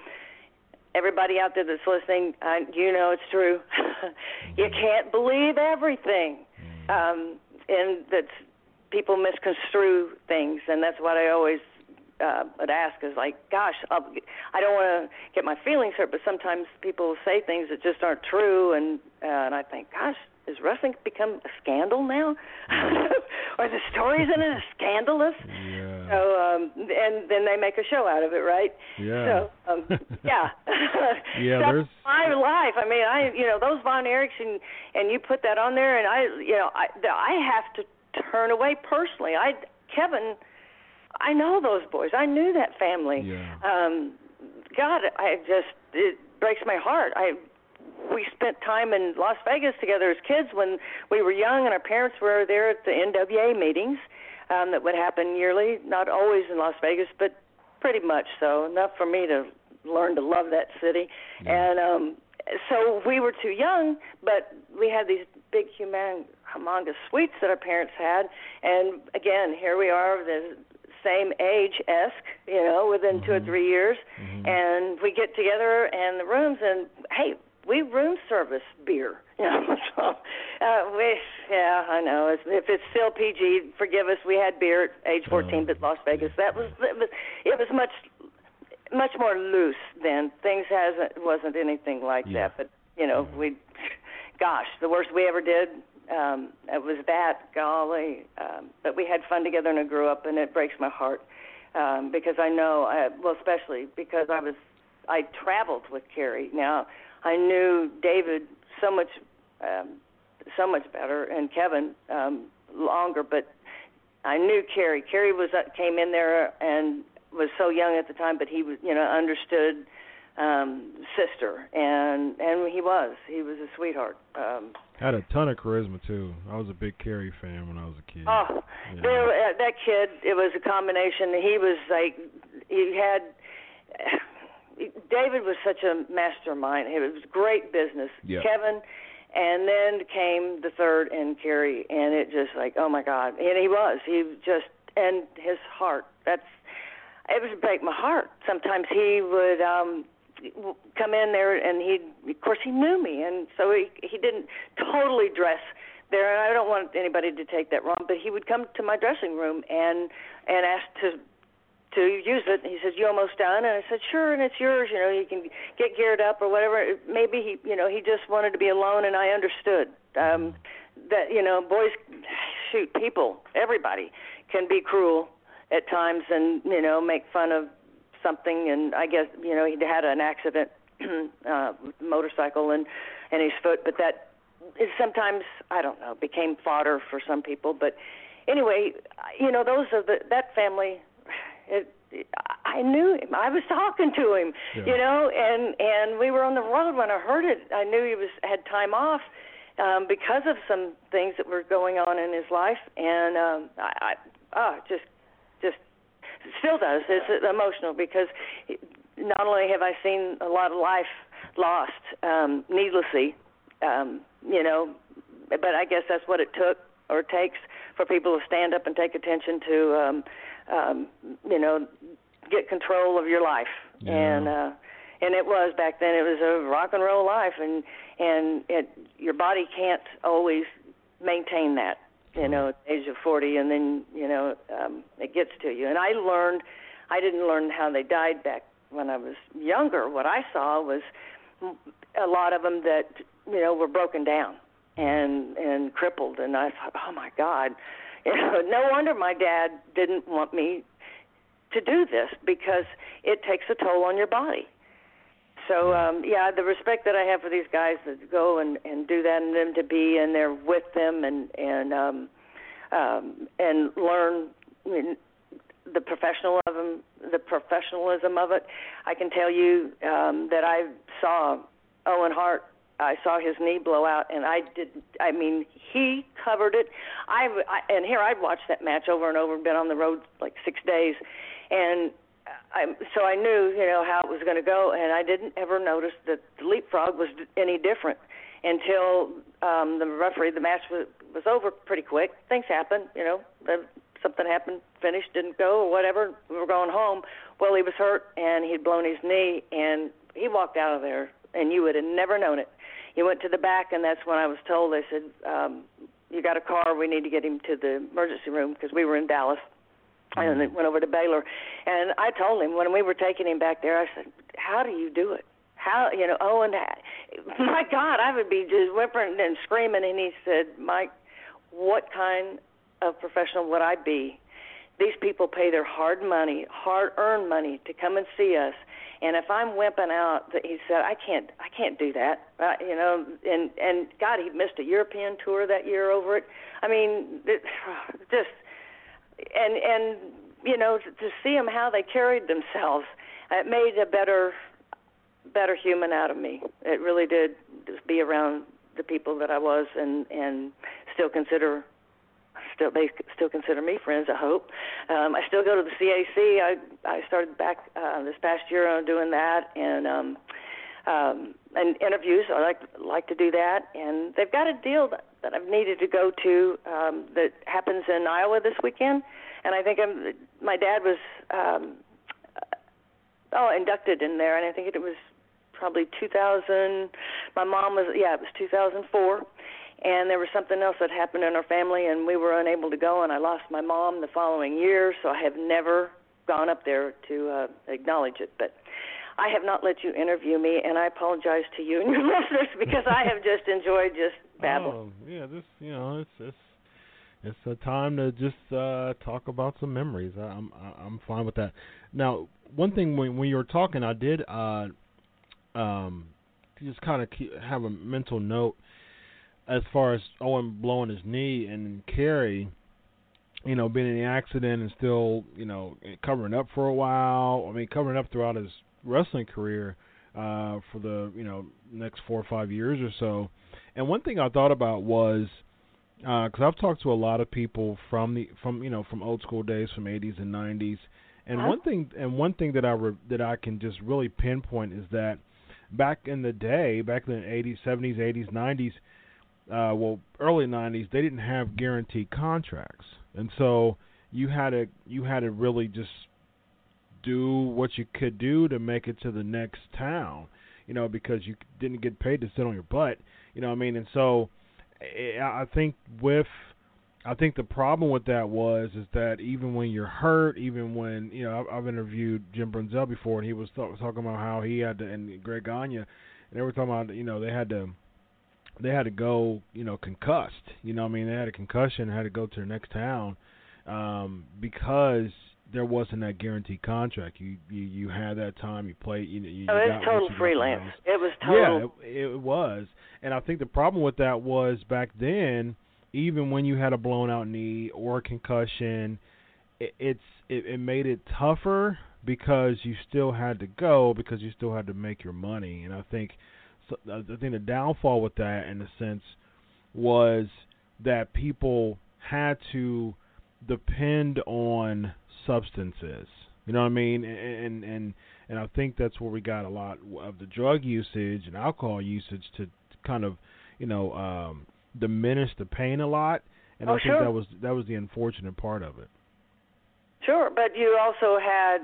Everybody out there that's listening, I, you know it's true. you can't believe everything, um, and that's people misconstrue things, and that's what I always uh, would ask is like, gosh, I'll, I don't want to get my feelings hurt, but sometimes people say things that just aren't true, and uh, and I think, gosh, is wrestling become a scandal now? Are the stories in it scandalous? Yeah. So, um, and then they make a show out of it, right? Yeah. So, um, yeah. Yeah, That's there's- my life. I mean, I, you know, those Von Erichs and and you put that on there, and I, you know, I, I have to turn away personally. I, Kevin, I know those boys. I knew that family. Yeah. Um, God, I just it breaks my heart. I we spent time in Las Vegas together as kids when we were young, and our parents were there at the NWA meetings um, that would happen yearly. Not always in Las Vegas, but pretty much so. Enough for me to learn to love that city. And um, so we were too young, but we had these big, human, humongous suites that our parents had. And again, here we are, the same age esque, you know, within two or three years. And we get together in the rooms, and hey, we room service beer. You know, so uh, we, yeah, I know. If it's still PG, forgive us. We had beer at age 14, but Las Vegas, that was it was it was much much more loose then. Things hasn't wasn't anything like Yeah. that. But you know, we, gosh, the worst we ever did. Um, it was that golly, um, but we had fun together and I grew up, and it breaks my heart um, because I know, I, well, especially because I was, I traveled with Kerry. Now I knew David so much, um, so much better, and Kevin um, longer, but I knew Kerry. Kerry was uh, came in there and was so young at the time, but he was, you know, understood um, sister, and and he was, he was a sweetheart. Um, Had a ton of charisma too. I was a big Kerry fan when I was a kid. Oh, Yeah. there, uh, that kid! It was a combination. He was like, he had. David was such a mastermind. It was great business. Kevin, and then came the third and Kerry, and it just like, oh my God! And he was. He just and his heart. That's. It was break my heart. Sometimes he would um come in there and he of course he knew me and so he he didn't totally dress there and I don't want anybody to take that wrong but he would come to my dressing room and and ask to to use it. He says you almost done. And I said sure and it's yours. You know you can get geared up or whatever. Maybe he you know he just wanted to be alone and I understood um that you know boys shoot people everybody can be cruel at times and you know make fun of something. And I guess you know he had an accident uh motorcycle and and his foot. But that is sometimes I don't know became fodder for some people. But anyway you know those are the that family it I knew him. I was talking to him, Yeah. you know, and and we were on the road when I heard it. I knew he was had time off um because of some things that were going on in his life and um I I oh, just just still does. It's emotional because not only have I seen a lot of life lost um needlessly, um, you know, but I guess that's what it took or takes for people to stand up and take attention to um um you know get control of your life. Yeah. and uh and it was back then it was a rock and roll life and and it your body can't always maintain that. You know at the age of 40 and then you know um it gets to you. And I learned I didn't learn how they died back when I was younger. What I saw was a lot of them that you know were broken down and and crippled. And I thought oh my god you know no wonder my dad didn't want me to do this because it takes a toll on your body so um yeah the respect that I have for these guys that go and and do that and them to be in there with them and and um um and learn I mean, the professional of them, the professionalism of it. I can tell you um, that I saw Owen Hart. I saw his knee blow out, and I did. I mean, he covered it. I, I and here I'd watched that match over and over. Been on the road like six days, and I so I knew you know how it was going to go, and I didn't ever notice that the leapfrog was any different until um, the referee. The match was was over pretty quick. Things happen, you know. The, something happened, finished, didn't go, or whatever. We were going home. Well, he was hurt, and he'd blown his knee, and he walked out of there, and you would have never known it. He went to the back, and that's when I was told. They said, um, "You got a car? We need to get him to the emergency room because we were in Dallas." And then went over to Baylor, and I told him when we were taking him back there. I said, "How do you do it? How you know?" Oh, and my God, I would be just whimpering and screaming. And he said, "Mike, what kind of professional would I be? These people pay their hard money, hard-earned money to come and see us, and if I'm wimping out, he said, I can't, I can't do that. You know, and and God, he missed a European tour that year over it. I mean, it, just and and you know to, to see them how they carried themselves, it made a better better human out of me. It really did just be around the people that I was and and still consider still they still consider me friends. I hope. Um, I still go to the CAC. I I started back uh, this past year on doing that and um, um, and interviews. I like like to do that. And they've got a deal that, that I've needed to go to um, that happens in Iowa this weekend. And I think I'm. My dad was um, oh inducted in there, and I think it was probably 2000. My mom was yeah, it was 2004 and there was something else that happened in our family and we were unable to go and I lost my mom the following year so I have never gone up there to uh, acknowledge it but I have not let you interview me and I apologize to you and your listeners because I have just enjoyed just babbling. Oh, yeah, this you know, it's it's it's a time to just uh talk about some memories. I, I'm I'm fine with that. Now, one thing when when you were talking, I did uh um just kind of have a mental note as far as Owen blowing his knee and Kerry, you know, being in the accident and still, you know, covering up for a while. I mean, covering up throughout his wrestling career uh, for the, you know, next four or five years or so. And one thing I thought about was because uh, I've talked to a lot of people from the from you know from old school days, from 80s and 90s, and Huh? one thing and one thing that I re- that I can just really pinpoint is that back in the day, back in the 80s, 70s, 80s, 90s, uh, well, early '90s, they didn't have guaranteed contracts, and so you had to you had to really just do what you could do to make it to the next town, you know, because you didn't get paid to sit on your butt, you know what I mean? And so eh, I think with I think the problem with that was is that even when you're hurt, even when you know I've, I've interviewed Jim Brunzell before, and he was th- talking about how he had to, and Greg Gagne, and they were talking about you know they had to they had to go, you know, concussed. You know, what I mean, they had a concussion, had to go to the next town um, because there wasn't that guaranteed contract. You you you had that time, you played, you you, Oh, it was total freelance. It was total. Yeah, it, it was, and I think the problem with that was back then, even when you had a blown out knee or a concussion, it, it's it, it made it tougher because you still had to go because you still had to make your money, and I think so, I think the downfall with that, in a sense, was that people had to depend on substances. You know what I mean? And and and I think that's where we got a lot of the drug usage and alcohol usage to kind of, you know, um, diminish the pain a lot. And oh, I think sure. that was that was the unfortunate part of it. Sure, but you also had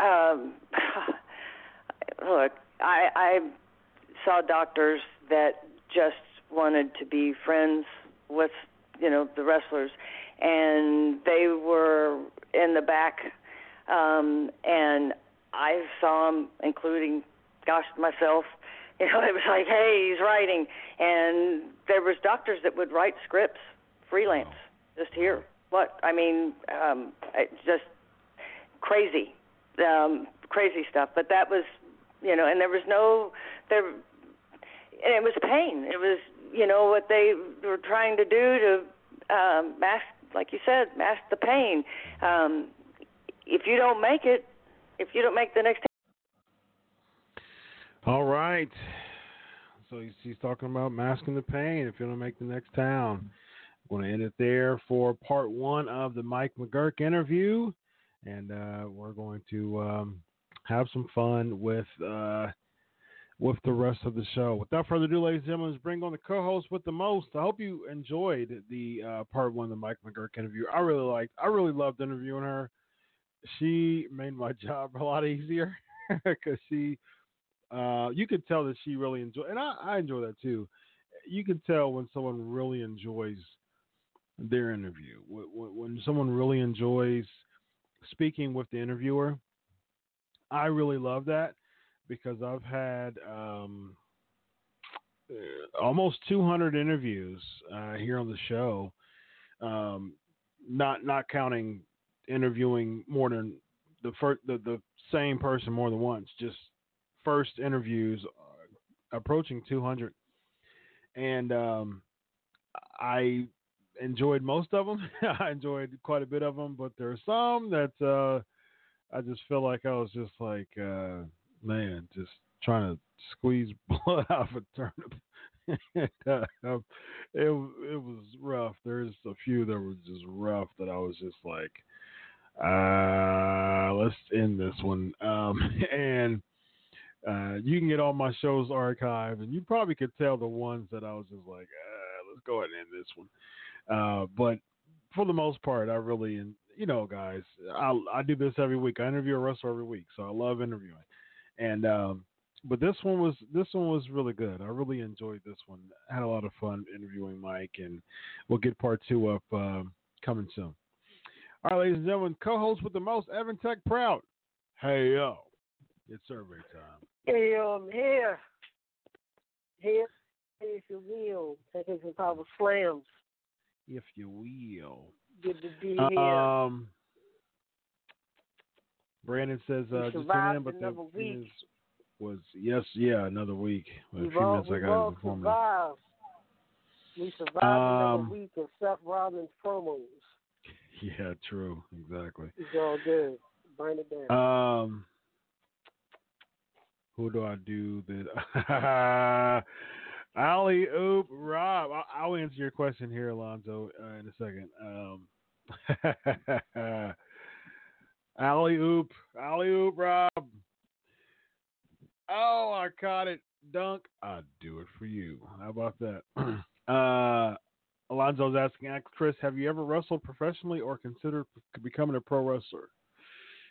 um look, I I saw doctors that just wanted to be friends with, you know, the wrestlers and they were in the back um and I saw them including gosh myself. You know it was like hey he's writing. And there was doctors that would write scripts freelance just here. What I mean um just crazy um crazy stuff. But that was you know and there was no there and it was pain it was you know what they were trying to do to um mask like you said mask the pain um if you don't make it if you don't make the next town. All right. So he's, he's talking about masking the pain if you don't make the next town. I'm going to end it there for part one of the Mike McGuirk interview, and uh, we're going to um, have some fun with uh, with the rest of the show. Without further ado, ladies and gentlemen, let's bring on the co-host with the most. I hope you enjoyed the uh, part one of the Mike McGuirk interview. I really liked. I really loved interviewing her. She made my job a lot easier because she uh, you could tell that she really enjoyed, and I, I enjoy that too. You can tell when someone really enjoys their interview, when, when someone really enjoys speaking with the interviewer. I really love that because I've had um, uh, almost 200 interviews uh, here on the show, um, not not counting interviewing more than the first the, the same person more than once, just first interviews uh, approaching 200 and um, i enjoyed most of them i enjoyed quite a bit of them but there are some that uh, i just feel like i was just like uh, man just trying to squeeze blood out of a turnip it, it was rough there's a few that were just rough that i was just like uh let's end this one um and uh, you can get all my shows archived, and you probably could tell the ones that I was just like, uh, let's go ahead and end this one. Uh, but for the most part, I really, you know, guys, I, I do this every week. I interview a wrestler every week, so I love interviewing. And um, but this one was this one was really good. I really enjoyed this one. I had a lot of fun interviewing Mike, and we'll get part two up um, coming soon. All right, ladies and gentlemen, co-host with the most, Evan Tech Proud. Hey yo, it's survey time. Hey, um, here, here, if you will, taking some power slams. If you will. Good to be here. Um, Brandon says uh, just in, but the week. was yes, yeah, another week. A We've few all, minutes I got before survived. We survived Um, another week of Seth Rollins promos. Yeah, true, exactly. It's all good. Burn it down. Um, who do I do that? Alley Oop Rob. I- I'll answer your question here, Alonzo, uh, in a second. Um, Alley Oop, Alley Oop Rob. Oh, I caught it. Dunk. I'd do it for you. How about that? uh, Alonzo's asking, "Ask Chris, have you ever wrestled professionally or considered becoming a pro wrestler?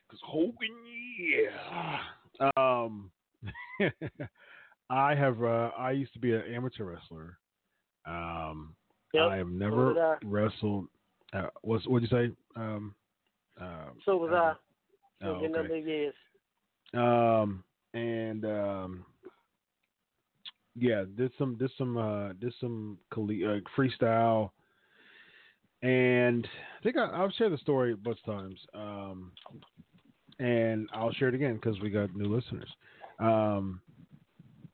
Because Hogan, yeah. Um, I have. Uh, I used to be an amateur wrestler. Um, Yep, I have never wrestled. Uh, what's what'd you say? Um, uh, So was uh, I. oh, For a number okay. Um, and um, yeah, did some did some uh, did some uh, freestyle, and I think I, I'll share the story a bunch of times. Um, and I'll share it again because we got new listeners. Um,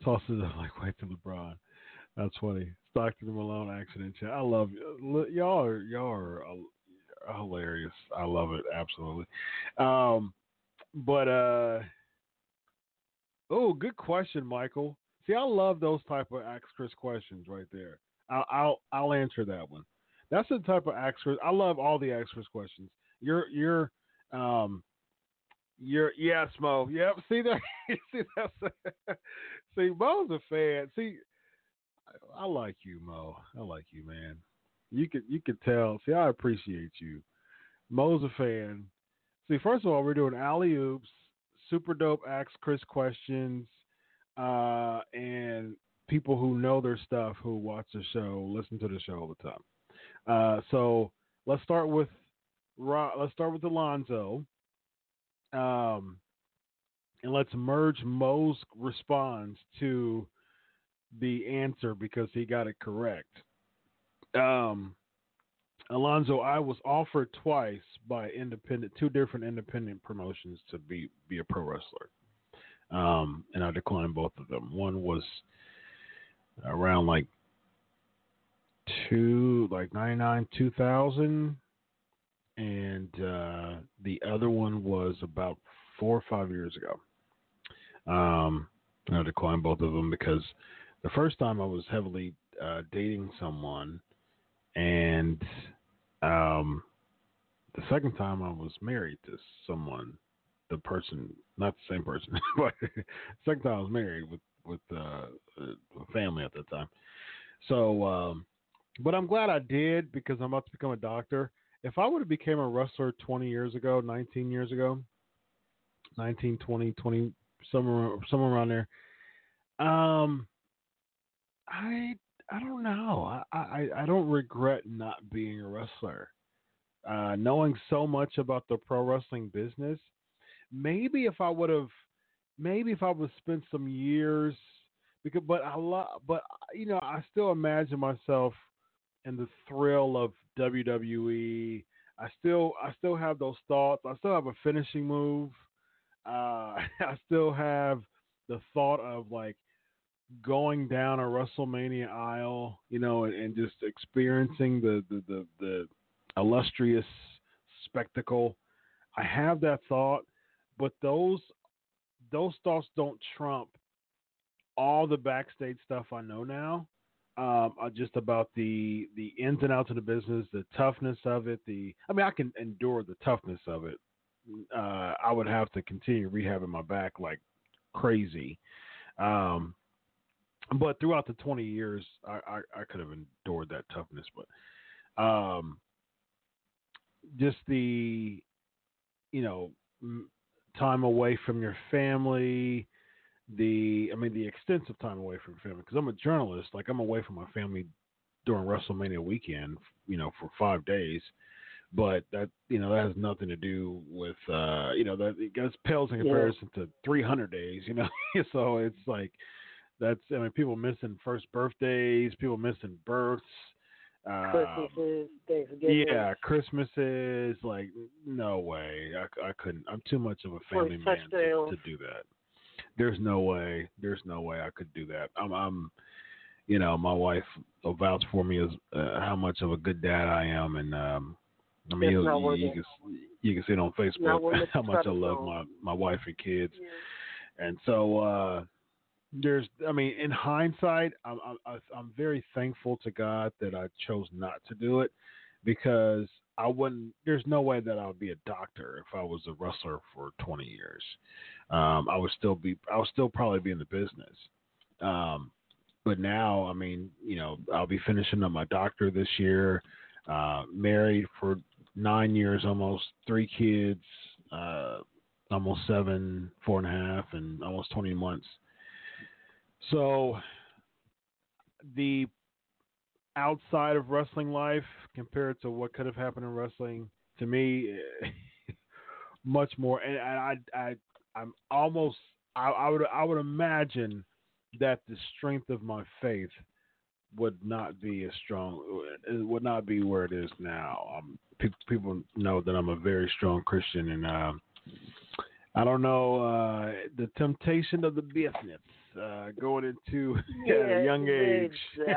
toss it up like wait to LeBron. That's funny. Stockton Malone accident. I love. Y'all are y'all are hilarious. I love it absolutely. Um, but uh, oh, good question, Michael. See, I love those type of ask Chris questions right there. I'll I'll, I'll answer that one. That's the type of ask Chris. I love all the ask Chris questions. You're you're um you're yes, Mo. Yep. See that? see that's see Mo's a fan. See, I, I like you, Mo. I like you, man. You could you could tell. See, I appreciate you. Mo's a fan. See, first of all, we're doing alley oops, super dope ask Chris questions, uh, and people who know their stuff who watch the show, listen to the show all the time. Uh, so let's start with let's start with Alonzo. Um, and let's merge Mo's response to the answer because he got it correct. Um, Alonzo, I was offered twice by independent, two different independent promotions to be be a pro wrestler, um, and I declined both of them. One was around like two, like ninety nine, two thousand, and uh, the other one was about four or five years ago. Um, I declined both of them because the first time I was heavily uh, dating someone, and um, the second time I was married to someone, the person, not the same person, but second time I was married with with uh, a family at the time. So, um, but I'm glad I did because I'm about to become a doctor. If I would have became a wrestler 20 years ago, 19 years ago, 19, 20, 20, somewhere somewhere around there, um, I I don't know. I, I, I don't regret not being a wrestler. Uh, knowing so much about the pro wrestling business, maybe if I would have, maybe if I would spend some years, because but I love, but you know, I still imagine myself in the thrill of WWE. I still, I still have those thoughts. I still have a finishing move. Uh, I still have the thought of like going down a WrestleMania aisle, you know, and, and just experiencing the, the, the, the illustrious spectacle. I have that thought, but those those thoughts don't trump all the backstage stuff I know now. Um, uh, just about the the ins and outs of the business, the toughness of it. The I mean, I can endure the toughness of it. Uh, I would have to continue rehabbing my back like crazy. Um, but throughout the 20 years, I, I, I, could have endured that toughness. But um, just the, you know, time away from your family, the, I mean, the extensive time away from family, because I'm a journalist, like I'm away from my family during WrestleMania weekend, you know, for five days. But that you know that has nothing to do with uh you know that it goes pales in comparison yeah. to 300 days you know so it's like that's I mean people missing first birthdays, people missing births. Um, Christmases, Thanksgiving. Yeah, Christmases. Like, no way. I, I couldn't. I'm too much of a family man to, to, do that. There's no way. There's no way I could do that. I'm. I'm you know, my wife vouch for me as uh, how much of a good dad I am, and um, I mean, you, you, you, can you can see it on Facebook how much I love my my wife and kids, yeah. and so. uh there's i mean in hindsight I'm, I'm i'm very thankful to god that i chose not to do it because i wouldn't there's no way that i would be a doctor if i was a wrestler for 20 years. Um, i would still be i would still probably be in the business. Um, but now i mean you know i'll be finishing up my doctor this year uh, married for nine years almost three kids uh, almost seven four and a half and almost 20 months so the outside of wrestling life compared to what could have happened in wrestling to me much more. And I I I'm almost I, I would I would imagine that the strength of my faith would not be as strong it would not be where it is now. Um, pe- people know that I'm a very strong Christian and uh, I don't know uh, the temptation of the business uh, going into yeah, a young age.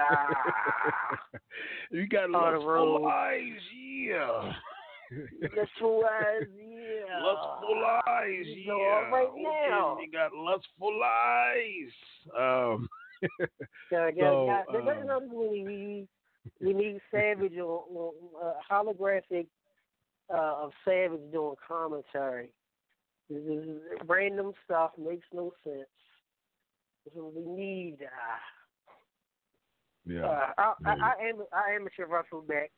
you got lustful eyes, yeah. Lustful eyes, yeah. Lustful eyes, You yeah. right Okay. You got lustful eyes. Um, So, yeah, So, there's um, another thing we need. We need Savage or, on uh, holographic uh, of Savage doing commentary. This is random stuff makes no sense. What we need. Yeah. uh, I, I. I am I amateur wrestled back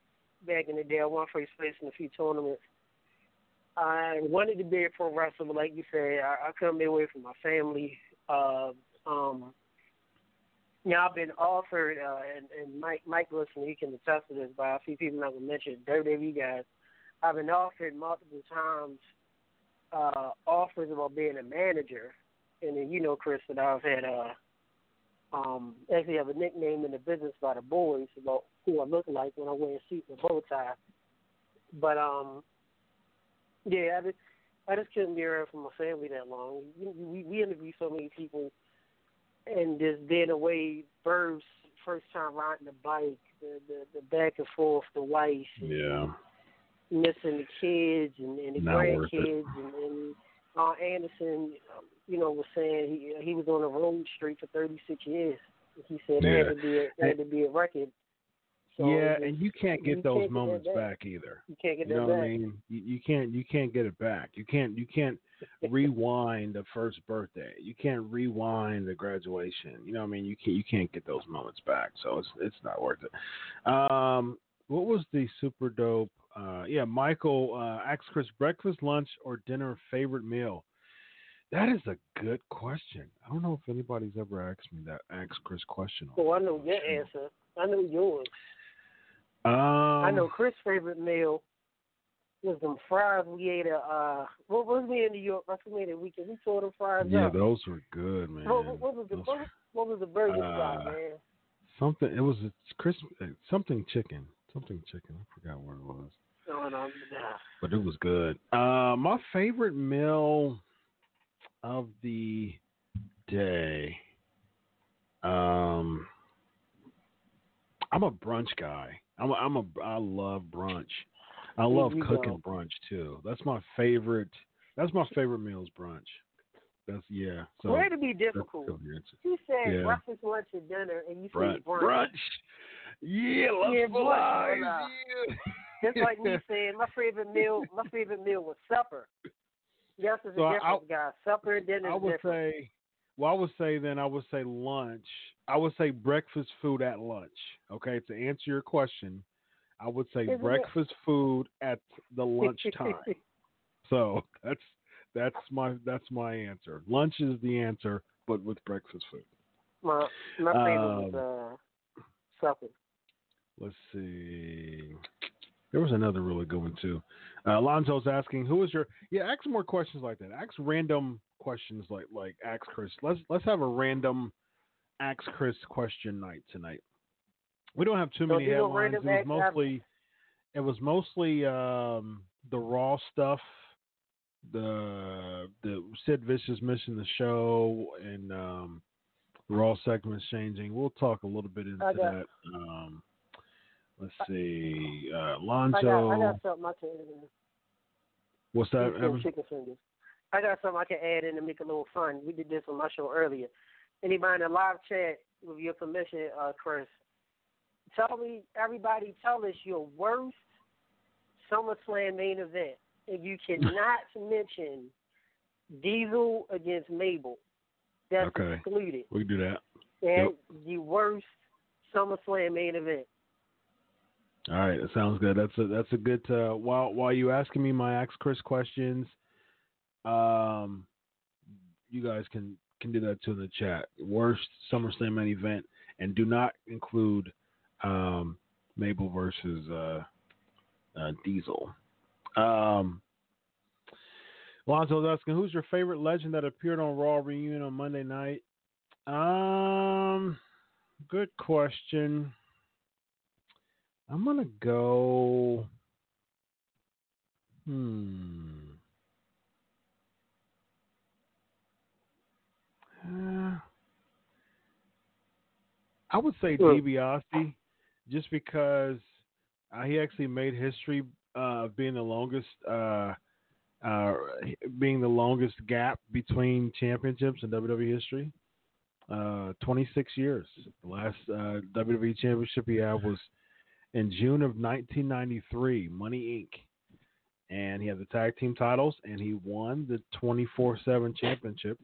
back in the day. I won first place in a few tournaments. I wanted to be a pro wrestler, but like you said, I, I couldn't be away from my family. Uh, um, now I've been offered, uh, and, and Mike Mike listen, he can attest to this. By a few people not gonna mention, WWE guys. I've been offered multiple times uh, offers about being a manager, and then you know, Chris, that I've had uh, um, actually have a nickname in the business by the boys about who I look like when I wear a suit and a bow tie. But um, yeah, I just I just couldn't be around for my family that long. We we, interview so many people, and just being away, Burbs first time riding the bike, the the, the back and forth, the wife, and yeah. missing the kids and, and the Not grandkids, and, and uh, Anderson, um, you know, was saying he he was on a road street for 36 years. He said Yeah. that had to be a, that had to be a record. So yeah, it's- and you can't you get those can't get moments back. back either. you can't get You that know what I mean? You, you can't you can't get it back. You can't you can't rewind the first birthday. You can't rewind the graduation. You know what I mean? You can't you can't get those moments back. So it's it's not worth it. Um, what was the super dope? Uh, yeah, Michael uh, asked Chris breakfast, lunch, or dinner favorite meal. That is a good question. I don't know if anybody's ever asked me that. Asked Chris question. on So I know your answer. I know yours. Um, I know Chris' favorite meal was them fries we ate at uh what was we in New York? That's we made a weekend. We tore them fries Yeah, up. those were good, man. what, what, what was the what, was- what was the burger Uh, spot, man? Something. It was a Chris. uh, Something chicken. Something chicken. I forgot what it was, No, no, no. but it was good. Uh, my favorite meal of the day. Um, I'm a brunch guy. I'm a, I'm a I love brunch. I love cooking go. brunch too. That's my favorite. That's my favorite meal is brunch. That's yeah. So Way to be difficult. You said Yeah. breakfast, lunch, and dinner, and you Brunch. said brunch. Brunch. Yeah, love Yeah, brunch, Yeah. Just like me saying my favorite meal. My favorite meal was supper. Yes, it's a So I- difference, guys. Supper and dinner I would different. say, well, I would say then I would say lunch. I would say breakfast food at lunch. Okay, to answer your question, I would say Isn't it- breakfast food at the lunch time. so that's that's my that's my answer. Lunch is the answer, but with breakfast food. my my favorite was Um, uh, supper. Let's see. There was another really good one too. Uh, Alonzo's asking, "Who is your?" Yeah, ask more questions like that. Ask random questions like like ask Chris. Let's let's have a random ask Chris question night tonight. We don't have too Don't many headlines. It was mostly it was mostly um, the raw stuff. The the Sid Vicious missing the show and um, the raw segments changing. We'll talk a little bit into that. Um, let's see, uh, I got I got something I can add in. What's that? Evan? chicken fingers. I got something I can add in to make a little fun. We did this on my show earlier. Anybody in the live chat, with your permission, uh, Chris, tell me, everybody, tell us your worst SummerSlam main event, and you cannot mention Diesel against Mabel. That's Okay. excluded. We can do that. And the worst SummerSlam main event. All right, that sounds good. That's a that's a good. Uh, while while you asking me my ask Chris questions, um, you guys can can do that too in the chat. Worst SummerSlam main event, and do not include um, Mabel versus uh, uh, Diesel. Um, Lonzo's asking, who's your favorite legend that appeared on Raw reunion on Monday night? Um, good question. I'm gonna go. Hmm. Uh, I would say Hmm. DiBiase, just because uh, he actually made history uh, being the longest uh, uh, being the longest gap between championships in WWE history. Uh, 26 years. The last uh, WWE championship he had was in June of 1993, Money Inc. And he had the tag team titles, and he won the 24/7 championship.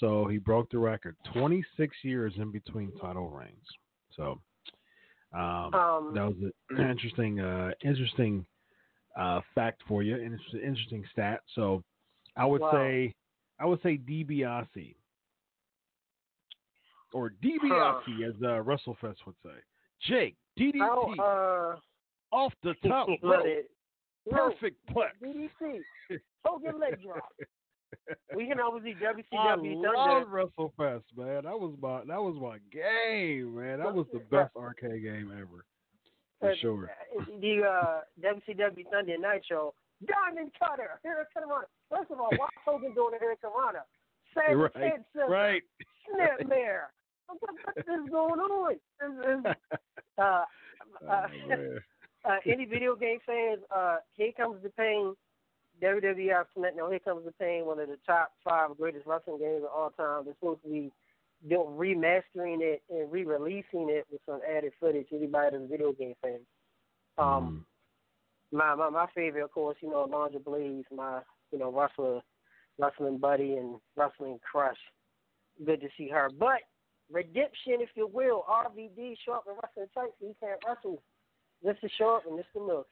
So he broke the record. 26 years in between title reigns. So um, Um, that was an interesting, uh, interesting uh, fact for you, and it's an interesting stat. So I would Wow. say, I would say DiBiase or DiBiase, as uh, WrestleFest would say. Jake DDT How, uh, off the top rope, it- no, perfect plex. DDT. Hogan leg drop. We can always see I WCW love Thunder. WrestleFest, man. That was my that was my game, man. That was the best arcade game ever, for Uh, sure. The uh, WCW Sunday Night Show. Diamond Cutter, Hurricanrana. First of all, why Hogan doing a Hurricanrana? Savage Right, Scissor, Right. Snapmare. What, what is going on? Is, uh, uh, Oh, uh, any video game fans, uh, here comes the pain. WWF SmackDown, Here Comes the Pain, one of the top five greatest wrestling games of all time. They're supposed to be doing, remastering it and re-releasing it with some added footage. Anybody that's a video game fan. Um, my, my my favorite, of course, you know, Alundra Blayze, my you know wrestler, wrestling buddy and wrestling crush. Good to see her. But redemption, if you will, RVD Sharp and in wrestling tights. He can't wrestle. This is show and Mr. look.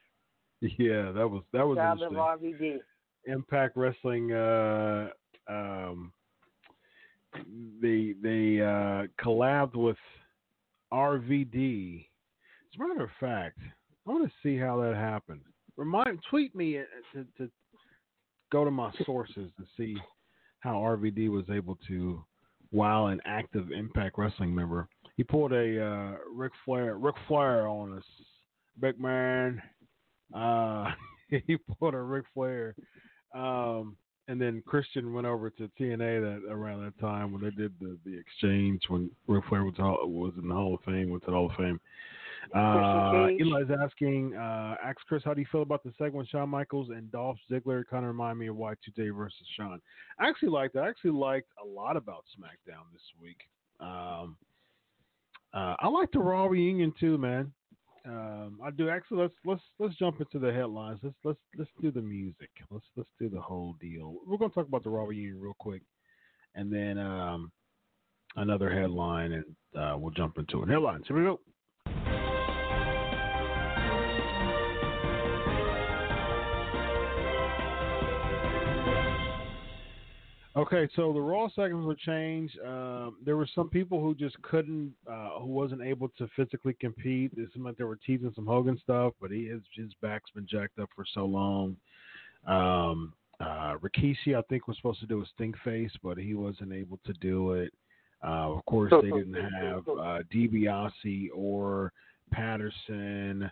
yeah, that was that was love interesting. RVD. Impact Wrestling uh, um, they they uh, collabed with RVD. As a matter of fact, I want to see how that happened. Remind tweet me uh, to, to go to my sources to see how RVD was able to wow an active Impact Wrestling member. He pulled a uh, Flair Flair on us, big man. Uh, he pulled a Ric Flair. Um, and then Christian went over to TNA that around that time when they did the, the exchange when Ric Flair was was in the Hall of Fame, went to the Hall of Fame. Uh. Eli's asking, uh, ask Chris, how do you feel about the segment Shawn Michaels and Dolph Ziggler? Kind of remind me of Y2J versus Shawn. I actually liked. I actually liked a lot about SmackDown this week. Um, uh, I like the Raw reunion too, man. Um, I do. Actually, let's let's let's jump into the headlines. Let's let's let's do the music. Let's let's do the whole deal. We're gonna talk about the Raw reunion real quick, and then um, another headline, and uh, we'll jump into it. Headlines. Here we go. Okay, so the Raw segments were changed. Um, there were some people who just couldn't, uh, who wasn't able to physically compete. It seemed like they were teasing some Hogan stuff, but he his, his back's been jacked up for so long. Um, uh, Rikishi, I think, was supposed to do a stink face, but he wasn't able to do it. Uh, of course, they didn't have uh, DiBiase or Patterson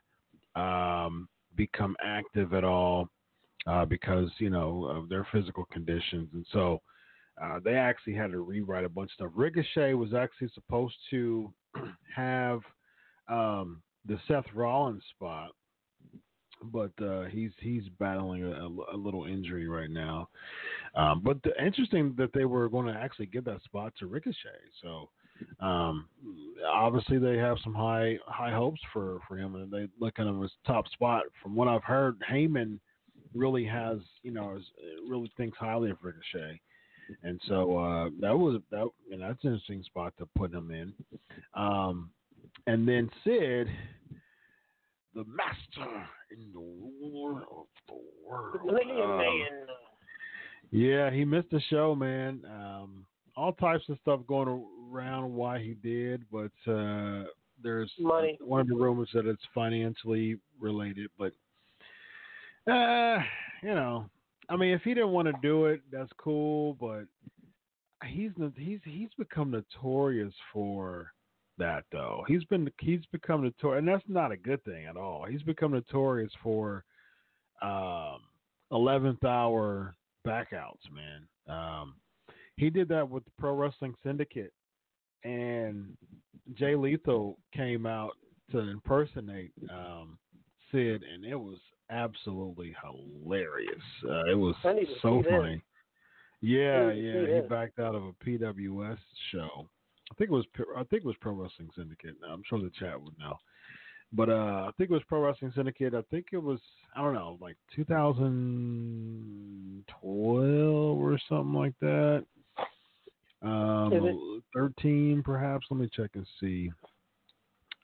um, become active at all uh, because you know of their physical conditions, and so uh, they actually had to rewrite a bunch of stuff. Ricochet was actually supposed to have um, the Seth Rollins spot, but uh, he's he's battling a, a little injury right now. Um, but the, interesting that they were going to actually give that spot to Ricochet. So um, obviously they have some high high hopes for for him, and they look at him as top spot. From what I've heard, Heyman really has you know really thinks highly of Ricochet. And so uh, that was that, and that's an interesting spot to put him in. Um, and then Sid, the master in the ruler of the world. Um, yeah, he missed the show, man. Um, all types of stuff going around why he did, but uh, there's Money. one of the rumors that it's financially related. But uh, you know, I mean, if he didn't want to do it, that's cool. But he's he's he's become notorious for that, though. He's been he's become notorious, and that's not a good thing at all. He's become notorious for um, eleventh hour backouts, man. Um, he did that with the Pro Wrestling Syndicate, and Jay Lethal came out to impersonate um, Sid, and it was absolutely hilarious. Uh, it was I need to so funny. Yeah, I need to yeah, he backed out of a PWS show. I think it was I think it was Pro Wrestling Syndicate. I'm sure the chat would know. But uh, I think it was Pro Wrestling Syndicate. I think it was I don't know, like 2012 or something like that. Um, Is 13 perhaps. Let me check and see.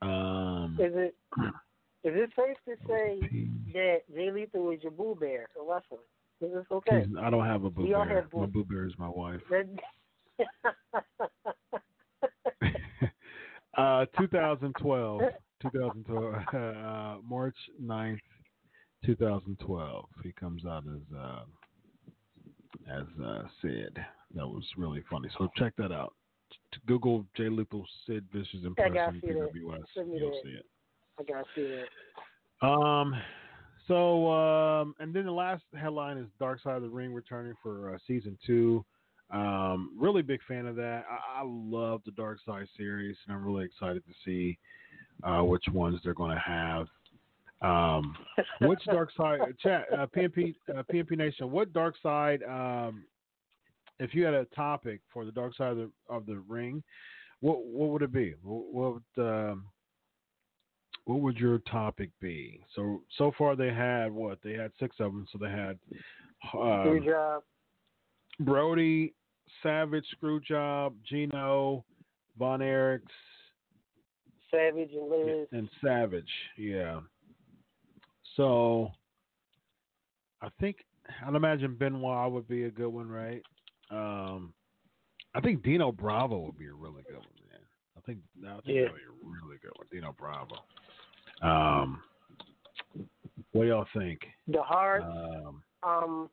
Um, Is it is it safe to say that Jay Lethal was your boo bear for wrestling? Is this okay? He's- I don't have a boo We all bear. have boo- My boo bear is my wife. Uh, 2012. 2012. Uh, March 9th, 2012. He comes out as uh, as uh, Sid. That was really funny. So check that out. Google Jay Lethal Sid Vicious I gotta impression see that. PWS. You'll see it. I gotta see that. Um, so um, and then the last headline is Dark Side of the Ring returning for uh, season two. Um, really big fan of that. I, I love the Dark Side series, and I'm really excited to see uh, which ones they're going to have. Um, which Dark Side chat uh, PNP uh, PNP Nation? What Dark Side? Um, if you had a topic for the Dark Side of the, of the Ring, what what would it be? What, what um, what would your topic be? So so far they had what they had six of them. So they had um, job. Brody, Savage, Screwjob, Gino, Von Erichs, Savage and Liz. and Savage. Yeah. So I think I'd imagine Benoit would be a good one, right? Um, I think Dino Bravo would be a really good one, man. I think I think Yeah. that'd be a really good one, Dino Bravo. Um, what do y'all think? The Heart, Um, um,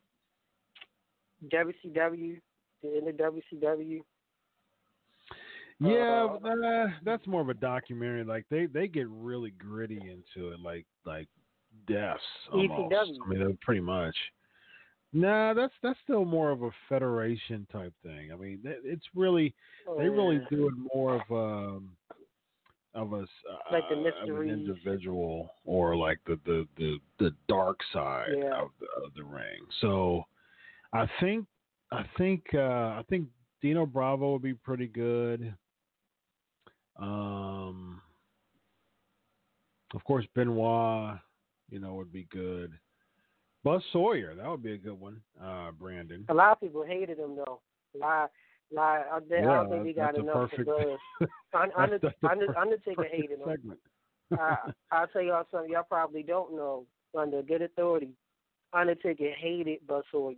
WCW, the end of WCW. Yeah, Uh, uh, that's more of a documentary. Like they they get really gritty into it, like like deaths almost. ECW. I mean, pretty much. Nah, that's that's still more of a federation type thing. I mean, it's really they really Uh, do it more of um of us a Like the uh, of an individual or like the the the, the dark side Yeah. of the, of the ring. So, I think I think uh, I think Dino Bravo would be pretty good. Um, of course, Benoit, you know, would be good. Buzz Sawyer, that would be a good one. Uh, Brandon. A lot of people hated him though. Lie, lie. I, I Yeah, don't think he got a enough perfect- Buzz. Un- That's- Under- that's the Under- perfect- Undertaker hated him. I, I'll tell y'all something y'all probably don't know. Under good authority, Undertaker hated Buzz Sawyer.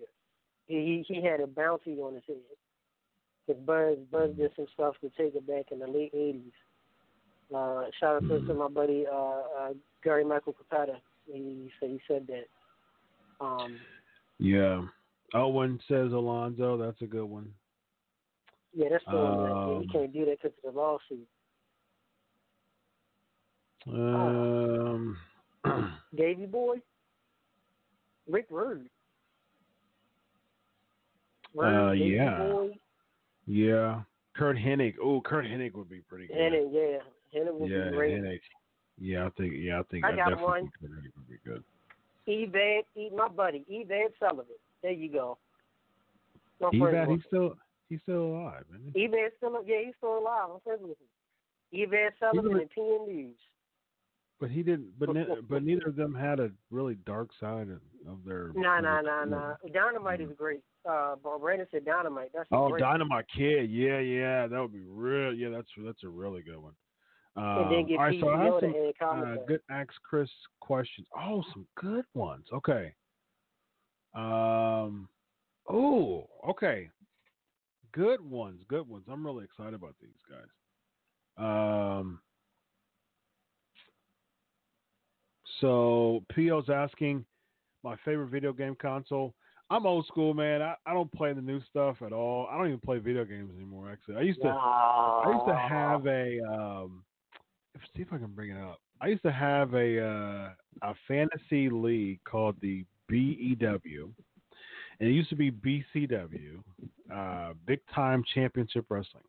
He he, he had a bounty on his head. Cause Buzz Buzz did some stuff to Taker back in the late '80s. Uh, shout out to, to my buddy uh, uh, Gary Michael Cappetta. He said he said that. Um, Yeah. Owen says Alonzo. That's a good one. Yeah, that's the one. That, Um, he can't do that because of the lawsuit. Um, Davey Boy, Rick Rude. Uh, Davey yeah. Boy, yeah. Curt Hennig. Oh, Curt Hennig would be pretty good. Hennig, yeah, Hennig would yeah, be great. Hennig. Yeah, I think. Yeah, I think. I I got one. think Hennig would be good. Evan, my buddy, Evan Sullivan. There you go. My Evan, he's still he's still alive, isn't he? Still, yeah, he's still alive. I'm friends with him. Evan Sullivan and PN News. But he didn't. But ne- but neither of them had a really dark side of, of their. Nah, of nah, their nah, career. nah. Dynamite is great. Uh, Brandon said Dynamite. That's Oh, great. Dynamite Kid. Yeah, yeah, that would be real. Yeah, that's that's a really good one. Um, and then get all right, so I have some uh, good ask Chris questions. Oh, some good ones. Okay. Um. Oh, okay. Good ones. Good ones. I'm really excited about these guys. Um. So Po's asking my favorite video game console. I'm old school, man. I, I don't play the new stuff at all. I don't even play video games anymore. Actually, I used to. I used to have a um let's see if I can bring it up. I used to have a uh, a fantasy league called the BEW. And it used to be BCW, uh, Big Time Championship Wrestling.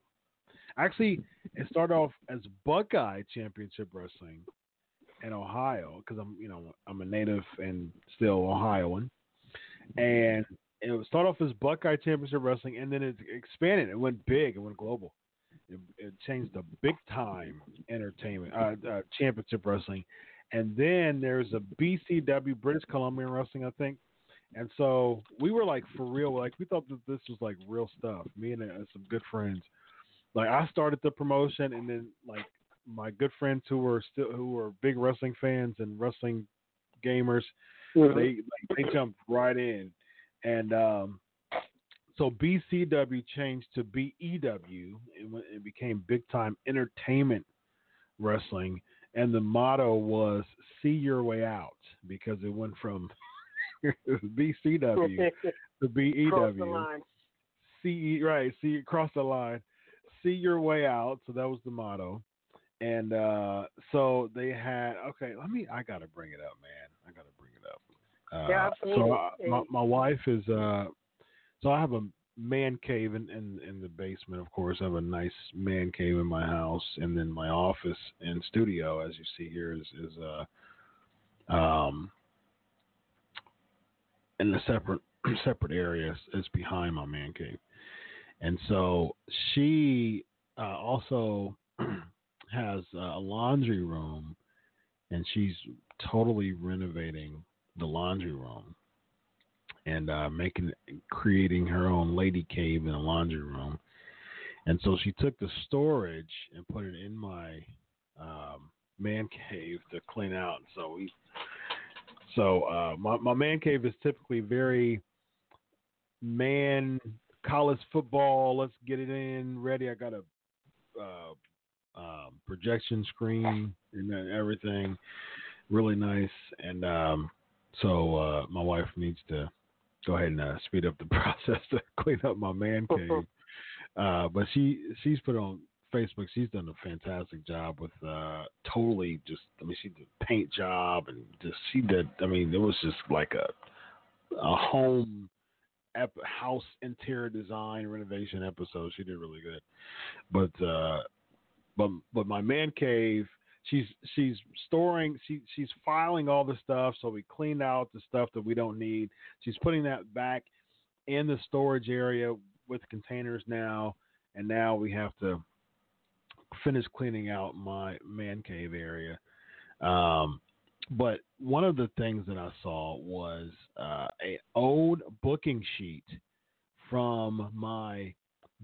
Actually, it started off as Buckeye Championship Wrestling, in Ohio because I'm you know I'm a native and still Ohioan, and it started off as Buckeye Championship Wrestling, and then it expanded. It went big. It went global. It, it changed to big time entertainment uh, uh, championship wrestling, and then there's a BCW British Columbian Wrestling, I think. And so we were like for real, like we thought that this was like real stuff. Me and uh, some good friends. Like I started the promotion, and then like my good friends who were still who were big wrestling fans and wrestling gamers, mm-hmm. they like, they jumped right in, and um, so BCW changed to BEW and it became big time entertainment wrestling. And the motto was "See your way out" because it went from BCW the BEW. CE right, see across the line. See your way out. So that was the motto. And uh, so they had okay. Let me. I gotta bring it up, man. I gotta bring it up. Uh, yeah, so I, my my wife is uh so I have a man cave in, in, in the basement, of course. I have a nice man cave in my house, and then my office and studio, as you see here, is is uh um in the separate separate areas. It's behind my man cave, and so she uh, also has a laundry room, and she's totally renovating the laundry room and uh, making creating her own lady cave in the laundry room. And so she took the storage and put it in my um, man cave to clean out. So we, so uh, my my man cave is typically very man college football. Let's get it in ready. I got a uh, um, projection screen and everything, really nice. And um, so uh, my wife needs to go ahead and uh, speed up the process to clean up my man cave. uh, but she she's put on Facebook. She's done a fantastic job with uh, totally just. I mean, she did paint job and just she did. I mean, it was just like a a home ep- house interior design renovation episode. She did really good. But uh, but but my man cave she's she's storing she she's filing all the stuff so we cleaned out the stuff that we don't need she's putting that back in the storage area with containers now and now we have to finish cleaning out my man cave area um, but one of the things that I saw was uh, a old booking sheet from my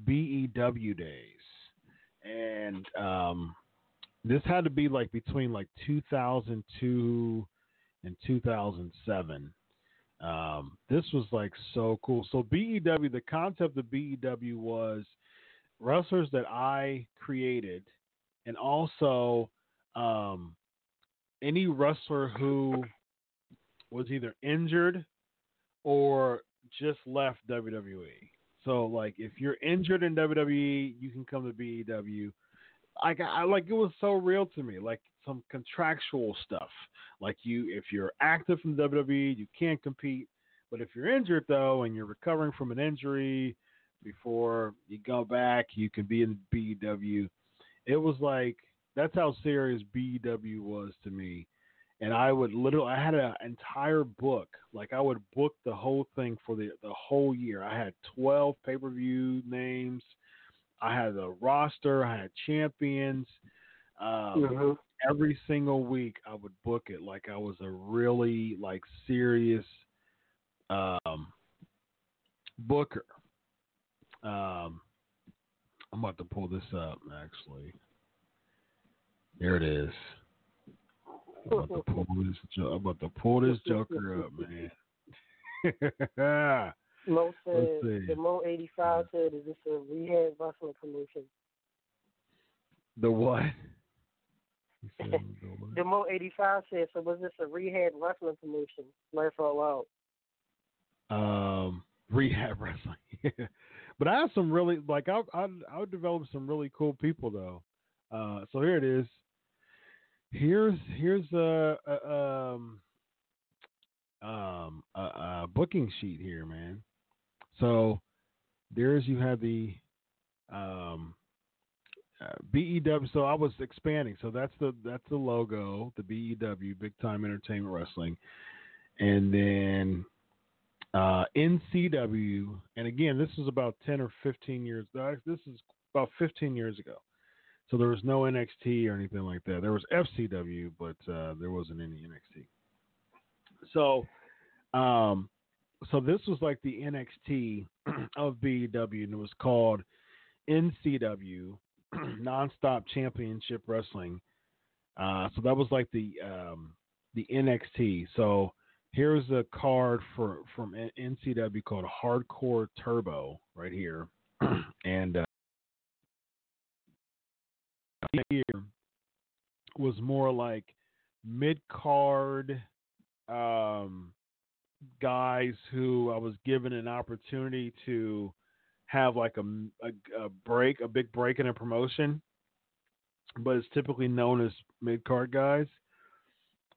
BEW days, and um, this had to be like between like 2002 and 2007. Um, this was like so cool. So BEW, the concept of BEW was wrestlers that I created, and also um, any wrestler who was either injured or just left WWE. So like if you're injured in WWE, you can come to BEW like I like it was so real to me, like some contractual stuff. Like you, if you're active from WWE, you can't compete. But if you're injured though, and you're recovering from an injury before you go back, you can be in BEW. It was like that's how serious BEW was to me. And I would literally, I had an entire book. Like I would book the whole thing for the the whole year. I had twelve pay per view names I had a roster. I had champions. Um, mm-hmm. Every single week, I would book it like I was a really like serious um, booker. Um, I'm about to pull this up. Actually, there it is. I'm about to pull this. I'm about to pull this Joker up, man. Mo said, the Mo 85 said, is this a rehab wrestling promotion? The what? the Mo 85 said, so was this a rehab wrestling promotion? Laugh out loud. Um, rehab wrestling. but I have some really, like, I, I, I would develop some really cool people, though. Uh, so here it is. Here's, here's a, a um, um, a, a booking sheet here, man. So there's you have the um, uh, BEW. So I was expanding. So that's the that's the logo, the BEW, Big Time Entertainment Wrestling, and then uh, NCW. And again, this was about ten or fifteen years. This is about fifteen years ago. So there was no NXT or anything like that. There was FCW, but uh, there wasn't any NXT. So, um, so this was like the NXT of BEW, and it was called NCW, Nonstop Championship Wrestling. Uh, so that was like the um, the NXT. So here's a card for from NCW called Hardcore Turbo right here, and uh, here was more like mid card um, guys who I was given an opportunity to have like a, a, a break, a big break in a promotion, but it's typically known as mid card guys.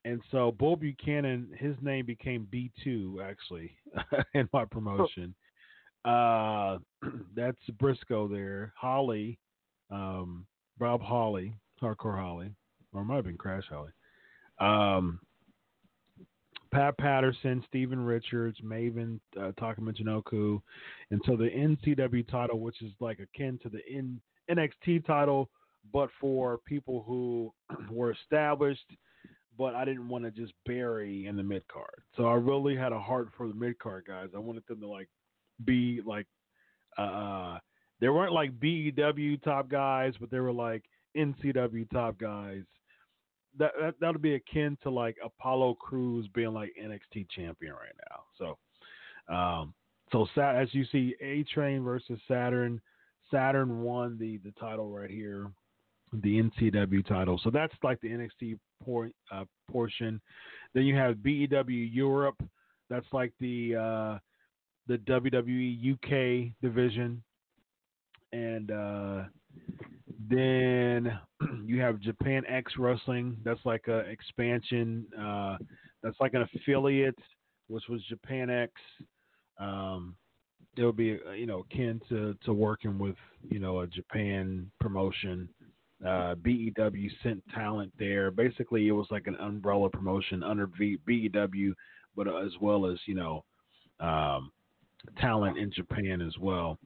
And so Bull Buchanan, his name became B two actually in my promotion. Uh, that's Briscoe there. Holly, um, Holly, Hardcore Holly, or might have been Crash Holly. Um, Pat Patterson, Steven Richards, Maven, uh, Taka Michinoku, and so the NCW title, which is like akin to the N- NXT title, but for people who were established, but I didn't want to just bury in the mid card. So I really had a heart for the mid card guys. I wanted them to like be like, uh, uh they weren't like BEW top guys, but they were like NCW top guys that, that that'll be akin to like Apollo Crews being like NXT champion right now. So, um, so as you see, A Train versus Saturn. Saturn won the the title right here, the NCW title. So that's like the NXT por- uh, portion. Then you have BEW Europe. That's like the uh, the WWE UK division, and uh, then you have Japan X Wrestling. That's like a expansion. Uh, that's like an affiliate, which was Japan X. Um, it would be uh, you know akin to to working with you know a Japan promotion. Uh, BEW sent talent there. Basically, it was like an umbrella promotion under v- BEW, but uh, as well as you know um, talent in Japan as well.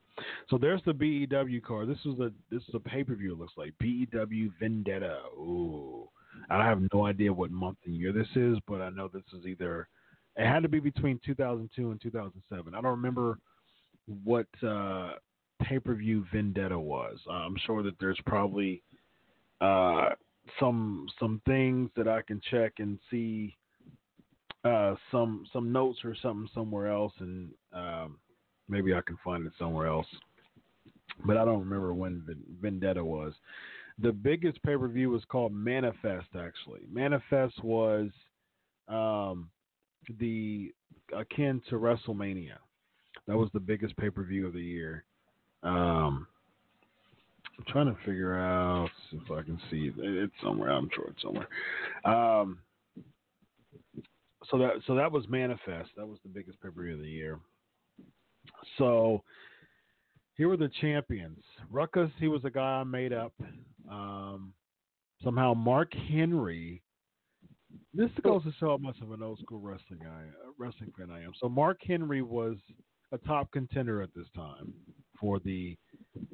So there's the BEW card. This is a this is a pay per view. It looks like BEW Vendetta. Ooh, I have no idea what month and year this is, but I know this is either. It had to be between 2002 and 2007. I don't remember what uh, pay per view Vendetta was. I'm sure that there's probably uh, some some things that I can check and see uh, some some notes or something somewhere else, and um, maybe I can find it somewhere else. But I don't remember when Vendetta was. The biggest pay per view was called Manifest. Actually, Manifest was um, the akin to WrestleMania. That was the biggest pay per view of the year. Um, I'm trying to figure out if I can see it. It's somewhere. I'm sure it's somewhere. Um, so that so that was Manifest. That was the biggest pay per view of the year. So here were the champions. Ruckus, he was a guy I made up. Um, somehow Mark Henry. This goes to show how much of an old school wrestling guy, wrestling fan I am. So Mark Henry was a top contender at this time for the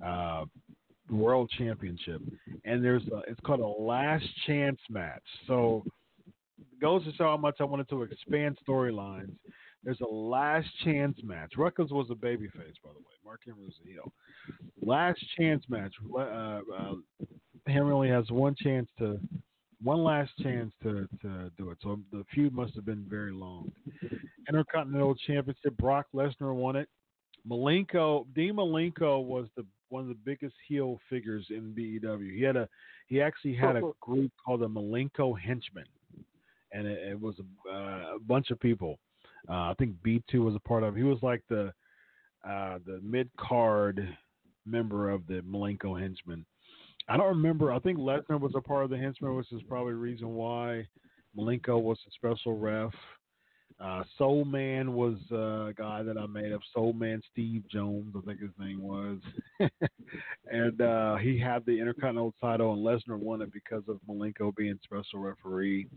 uh, World Championship, and there's a, it's called a last chance match. So goes to show how much I wanted to expand storylines. There's a last chance match. Ruckus was a babyface, by the way. Mark Henry was a heel. Last chance match. Uh, uh, Henry only has one chance to, one last chance to to do it. So the feud must have been very long. Intercontinental Championship. Brock Lesnar won it. Malenko, Dean Malenko was the one of the biggest heel figures in BEW. He had a he actually had a group called the Malenko Henchmen, and it, it was a, uh, a bunch of people. Uh, I think B two was a part of. He was like the uh, the mid card member of the Malenko Henchmen. I don't remember. I think Lesnar was a part of the Henchmen, which is probably the reason why Malenko was a special ref. Uh, Soul Man was a guy that I made up. Soul Man Steve Jones, I think his name was. and uh, he had the Intercontinental title, and Lesnar won it because of Malenko being special referee.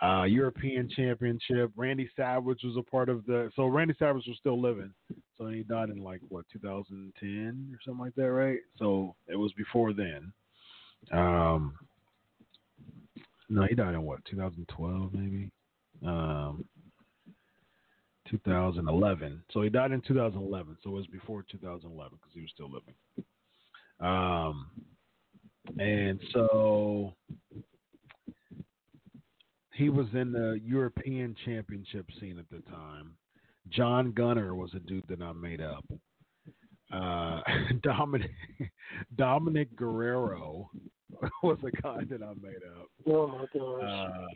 Uh, European Championship. Randy Savage was a part of the. So Randy Savage was still living. So he died in like what 2010 or something like that, right? So it was before then. Um, no, he died in what 2012 maybe. Um, 2011. So he died in 2011. So it was before 2011 because he was still living. Um, and so he was in the European Championship scene at the time. John Gunner was a dude that I made up. Uh, Dominic Dominic Guerrero was a guy that I made up. Oh my gosh. Uh,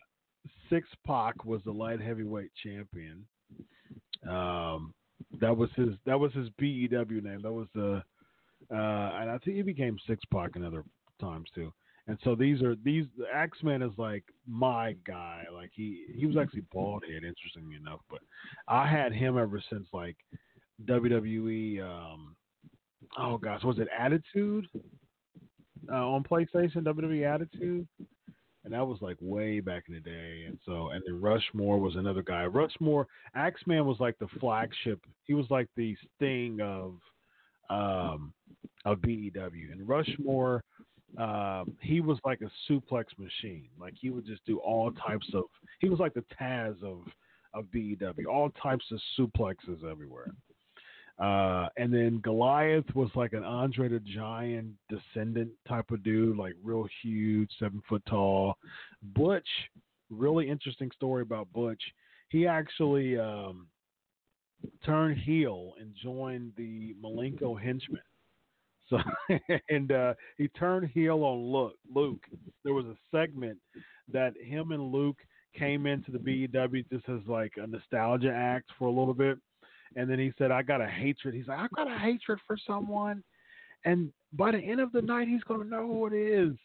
Six Pac was the light heavyweight champion. Um, that was his. That was his BEW name. That was the. Uh, and I think he became Six Pac in other times too. And so these are these. The Axeman is like my guy. Like he he was actually bald head, interestingly enough. But I had him ever since like WWE. Um, oh gosh, was it Attitude uh, on PlayStation? WWE Attitude and that was like way back in the day. And so, and then Rushmore was another guy. Rushmore, Axeman was like the flagship. He was like the sting of um of BEW, and Rushmore. Um, he was like a suplex machine. Like he would just do all types of. He was like the Taz of of BEW. All types of suplexes everywhere. Uh, and then Goliath was like an Andre the Giant descendant type of dude, like real huge, seven foot tall. Butch, really interesting story about Butch. He actually um, turned heel and joined the Malenko henchmen. So and uh, he turned heel on Luke. Luke. There was a segment that him and Luke came into the BEW just as like a nostalgia act for a little bit and then he said, I got a hatred. He's like, I've got a hatred for someone. And by the end of the night, he's going to know who it is.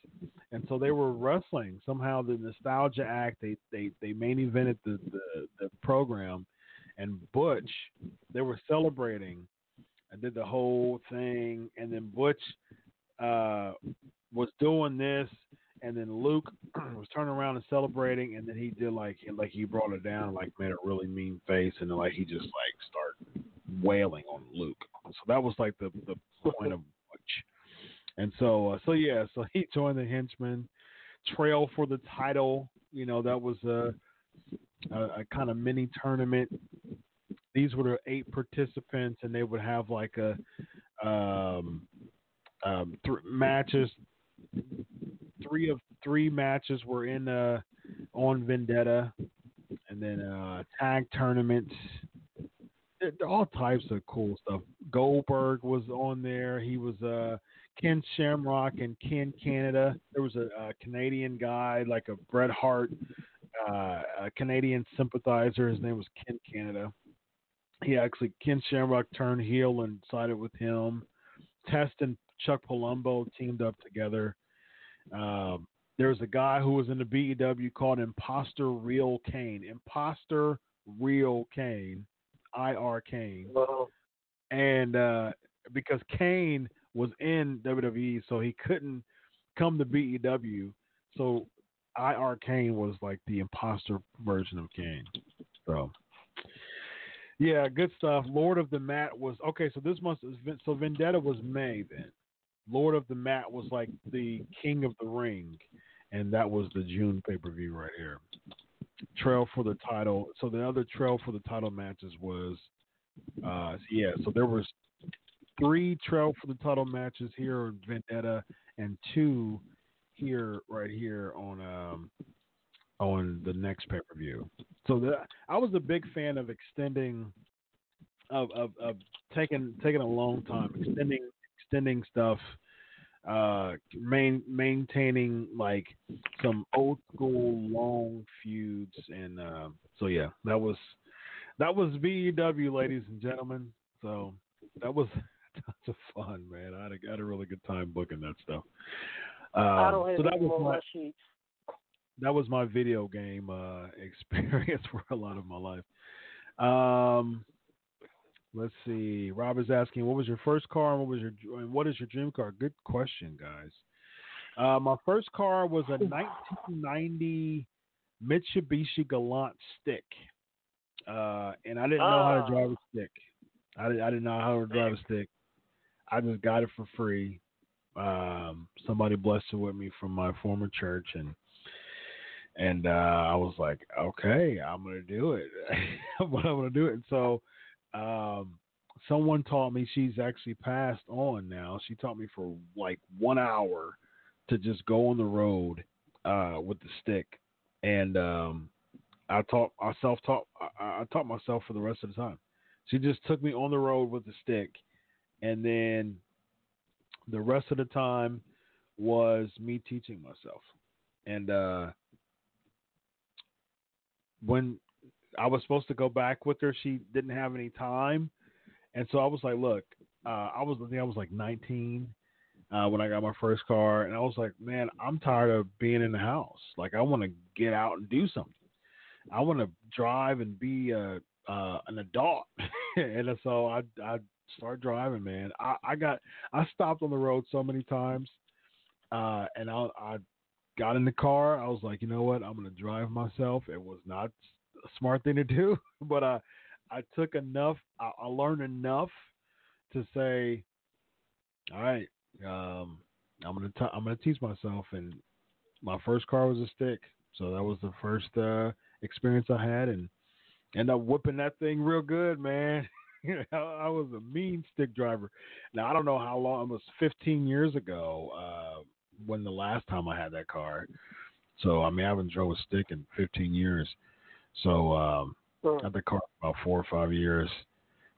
And so they were wrestling. Somehow the Nostalgia Act, they, they, they main evented the, the, the program. And Butch, they were celebrating. I did the whole thing. And then Butch uh, was doing this and then Luke was turning around and celebrating, and then he did like like he brought it down, like made a really mean face, and then like he just like started wailing on Luke. So that was like the the point of Butch. And so uh, so yeah, so he joined the Henchmen. Trail for the title, you know, that was a a, a kind of mini tournament. These were the eight participants, and they would have like a um, um, th- matches three of three matches were in uh, on Vendetta, and then uh, tag tournaments. All types of cool stuff. Goldberg was on there. He was uh, Ken Shamrock and Ken Canada. There was a, a Canadian guy like a Bret Hart, uh, a Canadian sympathizer. His name was Ken Canada. He actually Ken Shamrock turned heel and sided with him. Test and Chuck Palumbo teamed up together. Um, there's a guy who was in the BEW called Imposter Real Kane. Imposter Real Kane, IR Kane. Uh-huh. And uh, because Kane was in WWE, so he couldn't come to BEW. So IR Kane was like the imposter version of Kane. So yeah, good stuff. Lord of the Mat was okay. So this must so Vendetta was May then. Lord of the Mat was like the King of the Ring, and that was the June pay per view right here. Trail for the title. So the other trail for the title matches was, uh, yeah. So there was three trail for the title matches here on Vendetta, and two here right here on um on the next pay per view. So the, I was a big fan of extending, of, of of taking taking a long time extending extending stuff, uh, main, maintaining like some old school long feuds, and uh, so yeah, that was that was BEW, ladies and gentlemen. So that was tons of fun, man. I had a, had a really good time booking that stuff. Uh, I don't have so that was my sheets. that was my video game uh, experience for a lot of my life. Um, Let's see. Rob is asking, what was your first car and what was your and what is your dream car? Good question, guys. Uh, my first car was a 1990 Mitsubishi Galant stick, uh, and I didn't know how to drive a stick. I, I didn't know how to drive a stick. I just got it for free. Um, somebody blessed it with me from my former church, and and uh, I was like, okay, I'm gonna do it. I'm gonna do it. And so, um, someone taught me. She's actually passed on now. She taught me for like one hour to just go on the road uh, with the stick, and um, I taught I self taught I, I taught myself for the rest of the time. She just took me on the road with the stick, and then the rest of the time was me teaching myself. And uh, when I was supposed to go back with her, she didn't have any time, and so I was like, "Look, uh, I was I think I was like 19 uh, when I got my first car, and I was like, man, I'm tired of being in the house. Like, I want to get out and do something. I want to drive and be a uh, an adult." and so I I started driving, man. I, I got I stopped on the road so many times, uh, and I I got in the car. I was like, you know what? I'm gonna drive myself. It was not a smart thing to do, but I I took enough. I, I learned enough to say, all right, um, I'm gonna t- I'm gonna teach myself. And my first car was a stick, so that was the first uh, experience I had, and end up whipping that thing real good, man. I was a mean stick driver. Now I don't know how long. It was 15 years ago uh, when the last time I had that car. So I mean, I haven't drove a stick in 15 years. So um, I've been car about four or five years.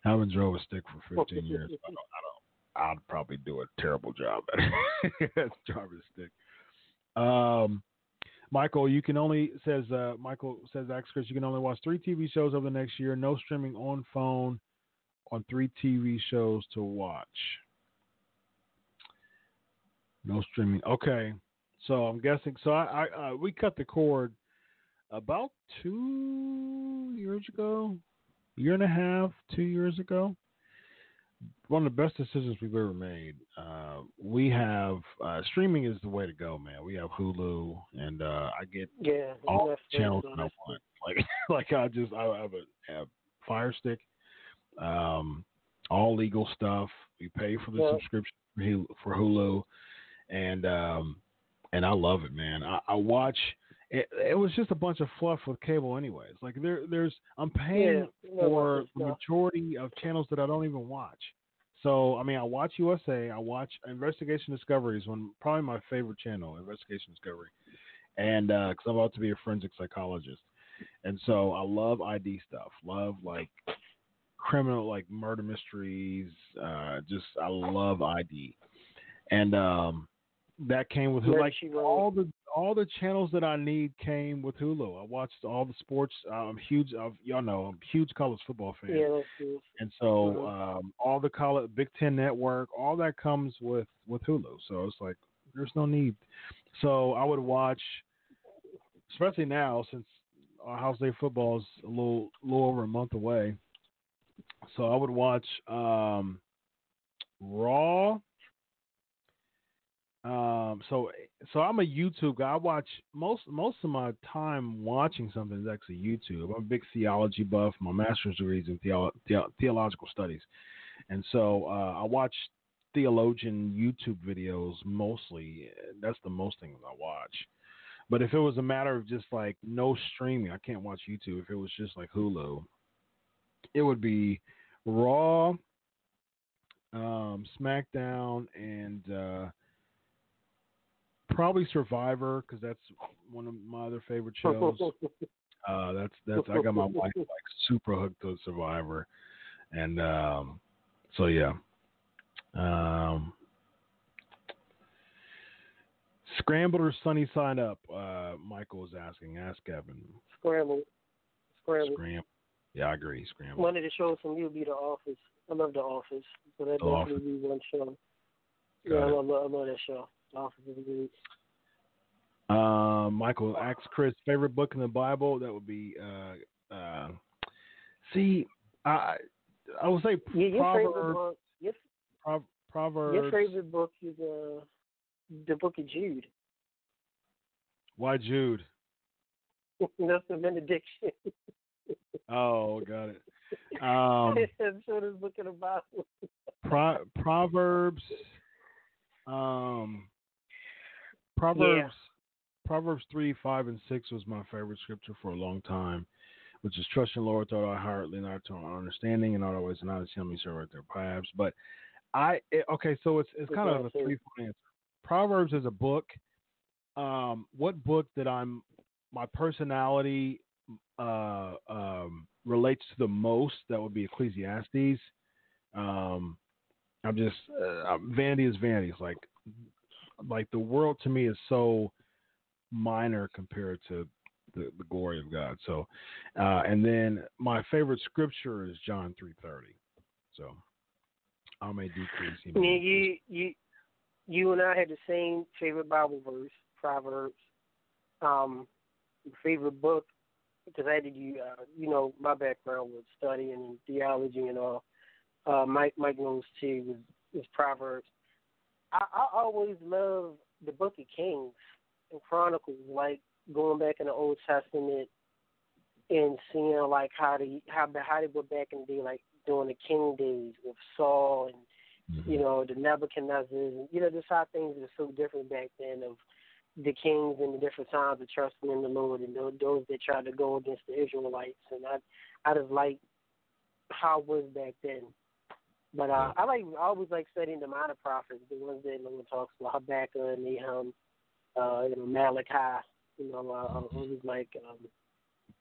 I haven't drove a stick for 15 years. I don't, I don't. I'd probably do a terrible job at driving a stick. Um, Michael, you can only says uh, Michael says Ask Chris, you can only watch three TV shows over the next year. No streaming on phone on three TV shows to watch. No streaming. Okay, so I'm guessing. So I, I uh, we cut the cord about two years ago, year and a half, two years ago. One of the best decisions we've ever made. Uh, we have uh, streaming is the way to go, man. We have Hulu, and uh, I get yeah, all channels I want. Like, like I just I have a Fire Stick um, all legal stuff. We pay for the yeah. subscription for Hulu, and um, and I love it, man. I, I watch. It, it, was just a bunch of fluff with cable, anyways. Like there, there's I'm paying yeah, for the majority of channels that I don't even watch. So I mean, I watch USA. I watch Investigation Discovery is one probably my favorite channel, Investigation Discovery, and because uh, I'm about to be a forensic psychologist, and so I love ID stuff. Love like criminal like murder mysteries. Uh, just I love ID, and um, that came with. Like all the all the channels that I need came with Hulu. I watched all the sports. I'm huge. Uh, y'all know I'm huge college football fan. Yeah, that's true. And so um, all the college Big Ten Network, all that comes with with Hulu. So it's like there's no need. So I would watch, especially now since Ohio State football is a little little over a month away. So I would watch um, Raw. Um, so so I'm a YouTube guy. I watch most most of my time watching something is actually YouTube. I'm a big theology buff. My master's degree is in theolo- the- theological studies, and so uh, I watch theologian YouTube videos mostly. That's the most things I watch. But if it was a matter of just like no streaming, I can't watch YouTube. If it was just like Hulu, it would be Raw, um, SmackDown, and uh, probably Survivor because that's one of my other favorite shows. Uh, that's that's I got my wife like super hooked to Survivor, and um, so yeah. Um, Scrambled or sunny side up? Uh, Michael was asking. Ask Kevin. Scrambled. Scrambled. Scrambled. Yeah, I agree. Scramble. One of the shows from you would be The Office. I love The Office. So that the definitely be one show. Got yeah, I love, I love that show. The Office is great. Uh, Michael asks Chris favorite book in the Bible. That would be uh, uh, see, I I would say your, your favorite Proverbs. book. Your, Pro- Proverbs. your favorite book is uh, the Book of Jude. Why Jude? That's the benediction. Oh, got it. Um, That's what it's looking about. Pro- Proverbs. Um, Proverbs. Proverbs three, five, and six was my favorite scripture for a long time, which is trust in the Lord with all our heart, lean not to our understanding, and not always acknowledge Him, He shall right their paths. But I it, okay, so it's it's kind of a three point answer. Proverbs is a book. Um, what book that I'm my personality uh, um, relates to the most? That would be Ecclesiastes. Um, I'm just uh, vanity is vanity. It's like like the world to me is so minor compared to the, the glory of God. So, uh, and then my favorite scripture is John three thirty. So, I may decrease. he Yeah, may you you you and I had the same favorite Bible verse, Proverbs. Um, favorite book because I had to do. Uh, you know, my background was studying theology and all. Uh, Mike Mike knows too was was Proverbs. I, I always love the Book of Kings and Chronicles, like going back in the Old Testament and seeing like how they how how they were back in the day, like during the King days with Saul and mm-hmm. you know, the Nebuchadnezzars, and, you know, just how things are so different back then of the kings and the different times of trusting in the Lord and those, those that tried to go against the Israelites. And I, I just like how it was back then. But uh, I like, I always like studying the minor prophets, the ones that no one talks about, Habakkuk and Nahum, uh, you know, Malachi. You know, uh, I always like, um,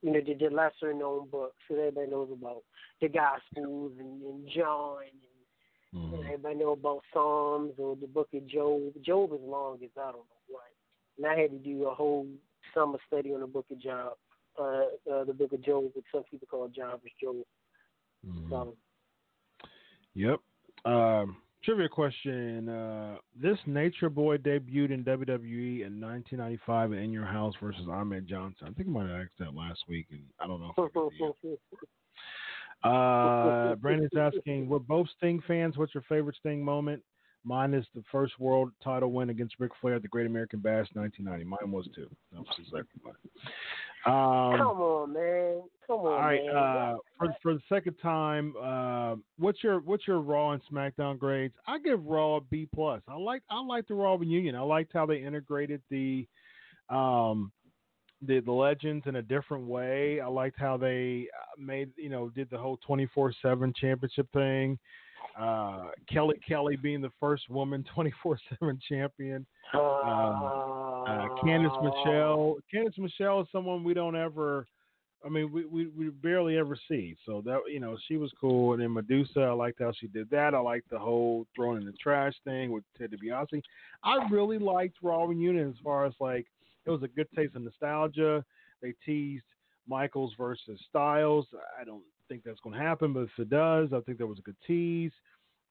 you know, the, the lesser known books that everybody knows about, the Gospels and, and John and Mm-hmm. and everybody know about Psalms or the book of Job. Job is long as I don't know what. And I had to do a whole summer study on the book of Job, uh, uh, the book of Job, which some people call Job is Job. Mhm. So, Yep. Um, trivia question: uh, This Nature Boy debuted in WWE in 1995 in Your House versus Ahmed Johnson. I think I might have asked that last week, and I don't know. If I got the answer. Uh, Brandon's asking, we're both Sting fans. What's your favorite Sting moment? Mine is the first world title win against Ric Flair at the Great American Bash 1990. Mine was too. That was exactly mine. Um, come on, man. Come on, all right. Uh, for for the second time, uh, what's your what's your Raw and SmackDown grades? I give Raw a B plus. I like I like the Raw reunion. I liked how they integrated the um the, the legends in a different way. I liked how they uh, made you know did the whole twenty four seven championship thing. Uh, Kelly Kelly being the first woman twenty four seven champion. Uh, Candice Michelle. Candice Michelle is someone we don't ever. I mean, we, we we barely ever see. So that you know, she was cool. And then Medusa, I liked how she did that. I liked the whole throwing in the trash thing with Ted DiBiase. I really liked Raw reunion as far as like it was a good taste of nostalgia. They teased Michaels versus Styles. I don't think that's going to happen, but if it does, I think that was a good tease.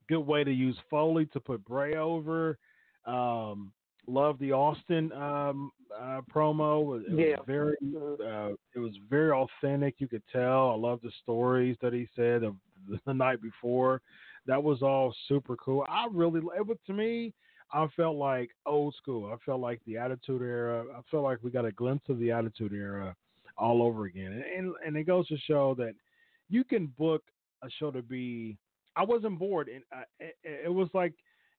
Good way to use Foley to put Bray over. Um, love the Austin um, uh, promo. It, Yeah. was very, uh, it was very authentic. You could tell. I love the stories that he said of the night before. That was all super cool. I really, it was to me. I felt like old school. I felt like the Attitude Era. I felt like we got a glimpse of the Attitude Era all over again. And and, and it goes to show that you can book a show to be. I wasn't bored, and I, it, it was like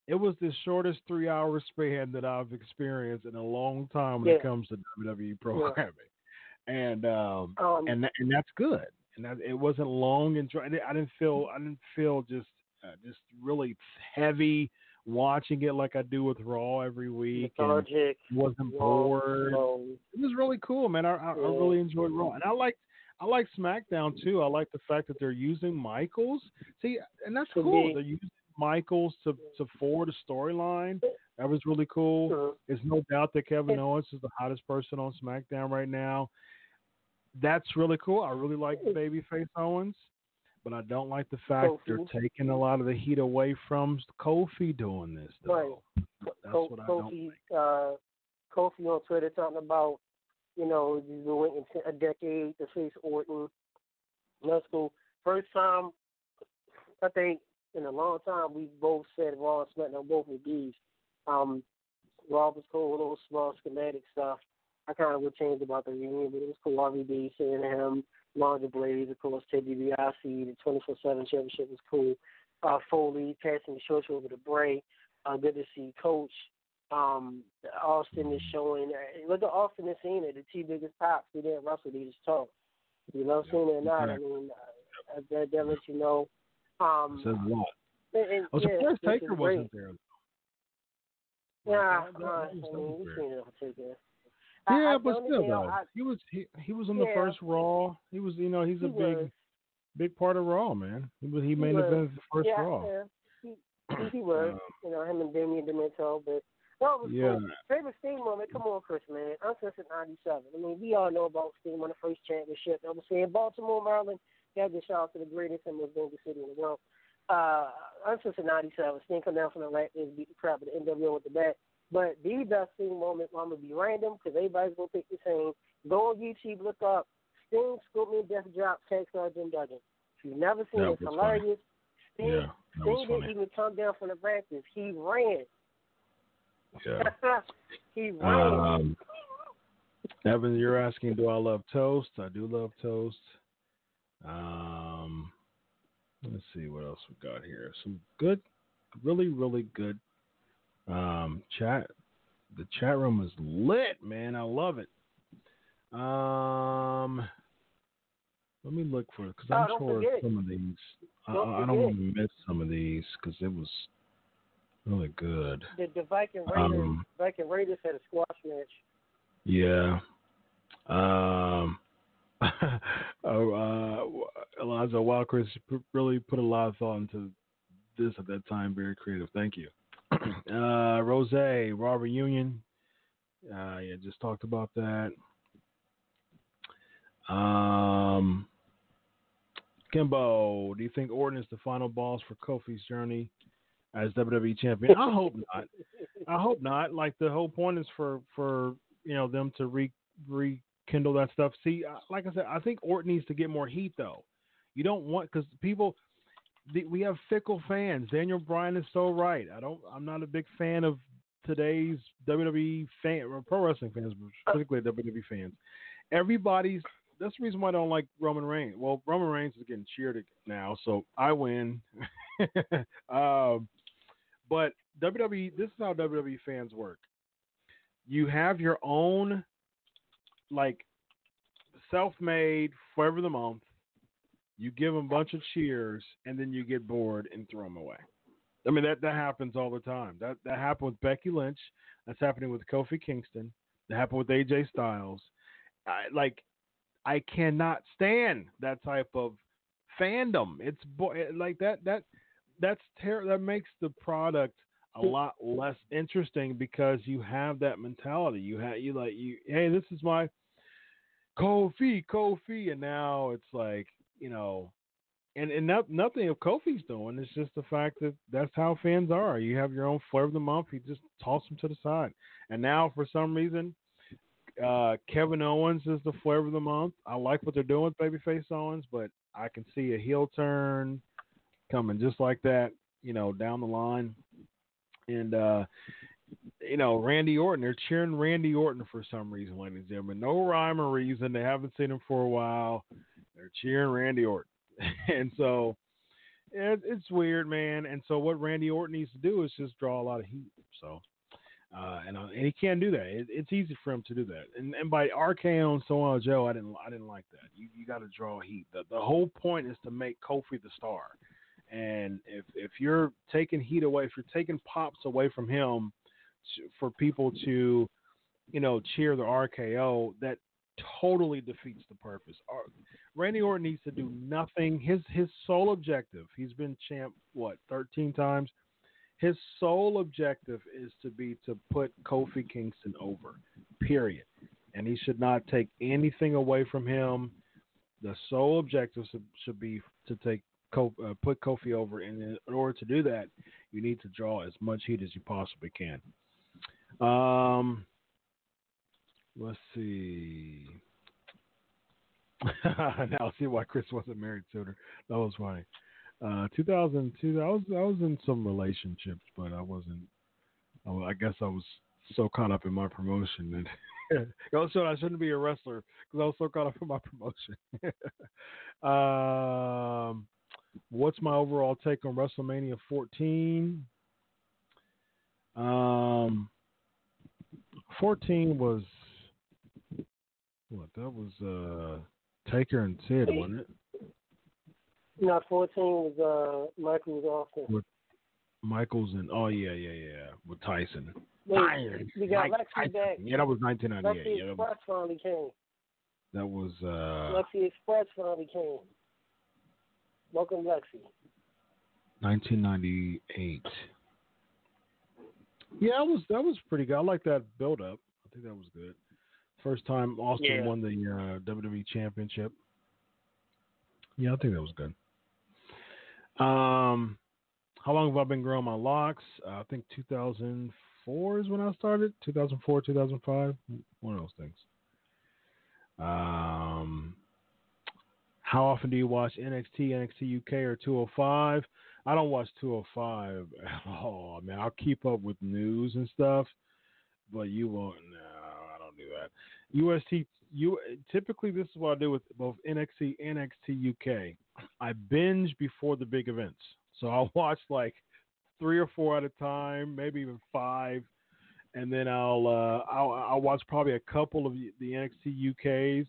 it was the shortest three hour span that I've experienced in a long time when it comes to WWE programming. And um, Um, and and that's good. And that, it wasn't long and dry. I didn't feel I didn't feel just uh, just really heavy watching it like I do with Raw every week. And lethargic. wasn't long, bored. It was really cool, man. I, I, I really enjoyed Raw, and I like I like SmackDown too. I like the fact that they're using Michaels. See, and that's cool. be- They're using Michaels to to forward a storyline. That was really cool. Uh, There's no doubt that Kevin Owens is the hottest person on SmackDown right now. That's really cool. I really like babyface Owens, but I don't like the fact they're taking a lot of the heat away from Kofi doing this. Though. That's Co- what I don't Kofi, uh, Kofi on Twitter talking about, you know, been waiting t- a decade to face Orton. That's cool. First time I think in a long time we both said Raw and SmackDown both of these. Um, Raw was cool, little small schematic stuff. I kind of would change about the reunion, but it was cool. RVD, seeing him, Alundra Blayze, of course, Ted DiBiase, the 24 7 championship was cool. Uh, Foley passing the shorts over to Bray. Uh, good to see Coach. Um, Austin is showing. Uh, look at Austin and Cena, the two biggest pops. They didn't wrestle, they just talk. You know, Cena or not, I mean, uh, that, that lets you know. Um, says a lot. And, and, I was yeah, surprised Taker wasn't there. Yeah, uh, I mean, we've seen Taker. Yeah, I- but still, though, I- he was he, he was on the first Raw. He was, you know, he's a He big was. big part of Raw, man. He was he main was. event the first yeah, Raw. Yeah, he, he, he was. Um, you know, him and Damien Demento, but that was Yeah. cool. Favorite Sting moment? Come on, Chris, man. Uncensored '97. I mean, we all know about Sting won the first championship. I was saying Baltimore, Maryland. Got to shout out to the greatest and most dangerous city in the world. Uh, Uncensored '97. Sting come down from the rack and beat the crap out of the NWO with the bat. But the best Sting moment, I'm gonna be random because everybody's gonna pick the same. Go on YouTube, look up Sting Scorpion Death Drop Tag Star Jim Duggan. If you've never seen That it, it's hilarious. Sting, Yeah, that Sting didn't even come down from the rafters. He ran. Yeah. he ran. Um, Evan, you're asking, do I love toast? I do love toast. Um, let's see what else we got here. Some good, really, really good um, chat. The chat room is lit, man. I love it. Um, let me look for it because Oh, I'm don't sure some of these. I, I don't want to miss some of these because it was really good. the, the Viking Raiders, Um, Viking Raiders had a squash match. Yeah. Um. oh, uh, Eliza Chris really put a lot of thought into this at that time. Very creative. Thank you. uh, Rose Raw reunion. Uh, yeah, just talked about that. Um. Kimbo, do you think Orton is the final boss for Kofi's journey as WWE champion? I hope not. I hope not. Like the whole point is for for you know them to re rekindle that stuff. See, like I said, I think Orton needs to get more heat though. You don't want because people the, we have fickle fans. Daniel Bryan is so right. I don't. I'm not a big fan of today's WWE fan or pro wrestling fans, but particularly WWE fans. Everybody's. That's the reason why I don't like Roman Reigns. Well, Roman Reigns is getting cheered now, so I win. um, but WWE, this is how WWE fans work. You have your own, like, self-made forever the month. You give them a bunch of cheers, and then you get bored and throw them away. I mean that that happens all the time. That that happened with Becky Lynch. That's happening with Kofi Kingston. That happened with AJ Styles. I, like, I cannot stand that type of fandom. It's bo- like that that that's ter- that makes the product a lot less interesting because you have that mentality. You have you like you hey this is my Kofi Kofi and now it's like you know and and not, nothing of Kofi's doing. It's just the fact that that's how fans are. You have your own flavor of the month. You just toss them to the side. And now for some reason, uh, Kevin Owens is the flavor of the month. I like what they're doing with Babyface Owens, but I can see a heel turn coming just like that. You know, down the line. And uh, you know, Randy Orton, they're cheering Randy Orton for some reason, ladies and gentlemen. No rhyme or reason. They haven't seen him for a while. They're cheering Randy Orton. and so it, it's weird, man. And so what Randy Orton needs to do is just draw a lot of heat. So, uh, and, uh, and he can't do that. It, it's easy for him to do that. And, and by RKO and so on, Joe, I didn't, I didn't like that. You, you got to draw heat. The, the whole point is to make Kofi the star. And if, if you're taking heat away, if you're taking pops away from him for people to, you know, cheer the RKO, that totally defeats the purpose. R- Randy Orton needs to do nothing. His his sole objective. He's been champ what thirteen times. His sole objective is to be to put Kofi Kingston over. Period. And he should not take anything away from him. The sole objective should, be to take uh, put Kofi over. And in order to do that, you need to draw as much heat as you possibly can. Um, let's see. now I see why Chris wasn't married sooner. That was funny. Uh, 2002. I was I was in some relationships, but I wasn't. I, I guess I was so caught up in my promotion that also I shouldn't be a wrestler because I was so caught up in my promotion. um, what's my overall take on WrestleMania 14? Um, 14 was what? That was uh Taker and Sid, wasn't it? No, 14 was uh, Michaels Austin. With Michaels and oh yeah, yeah, yeah, with Tyson. Wait, we got Mike Lexi Tyson. back. Yeah, that was 1998. Lexi Yeah, that was, Express finally came. that was uh Lexi Express finally came. Welcome, Lexi. 1998. Yeah, that was that was pretty good. I like that build up. I think that was good. First time Austin Yeah. won the uh, WWE Championship. Yeah, I think that was good. Um, how long have I been growing my locks? Uh, I think 2004 is when I started. 2004, 2005, one of those things. Um, how often do you watch NXT, NXT UK, or 205? I don't watch 205 at all. I mean, I'll keep up with news and stuff, but you won't. No, I don't do that. UST, you typically this is what I do with both NXT and NXT UK. I binge before the big events, so I'll watch like three or four at a time, maybe even five, and then I'll uh, I'll, I'll watch probably a couple of the NXT UKs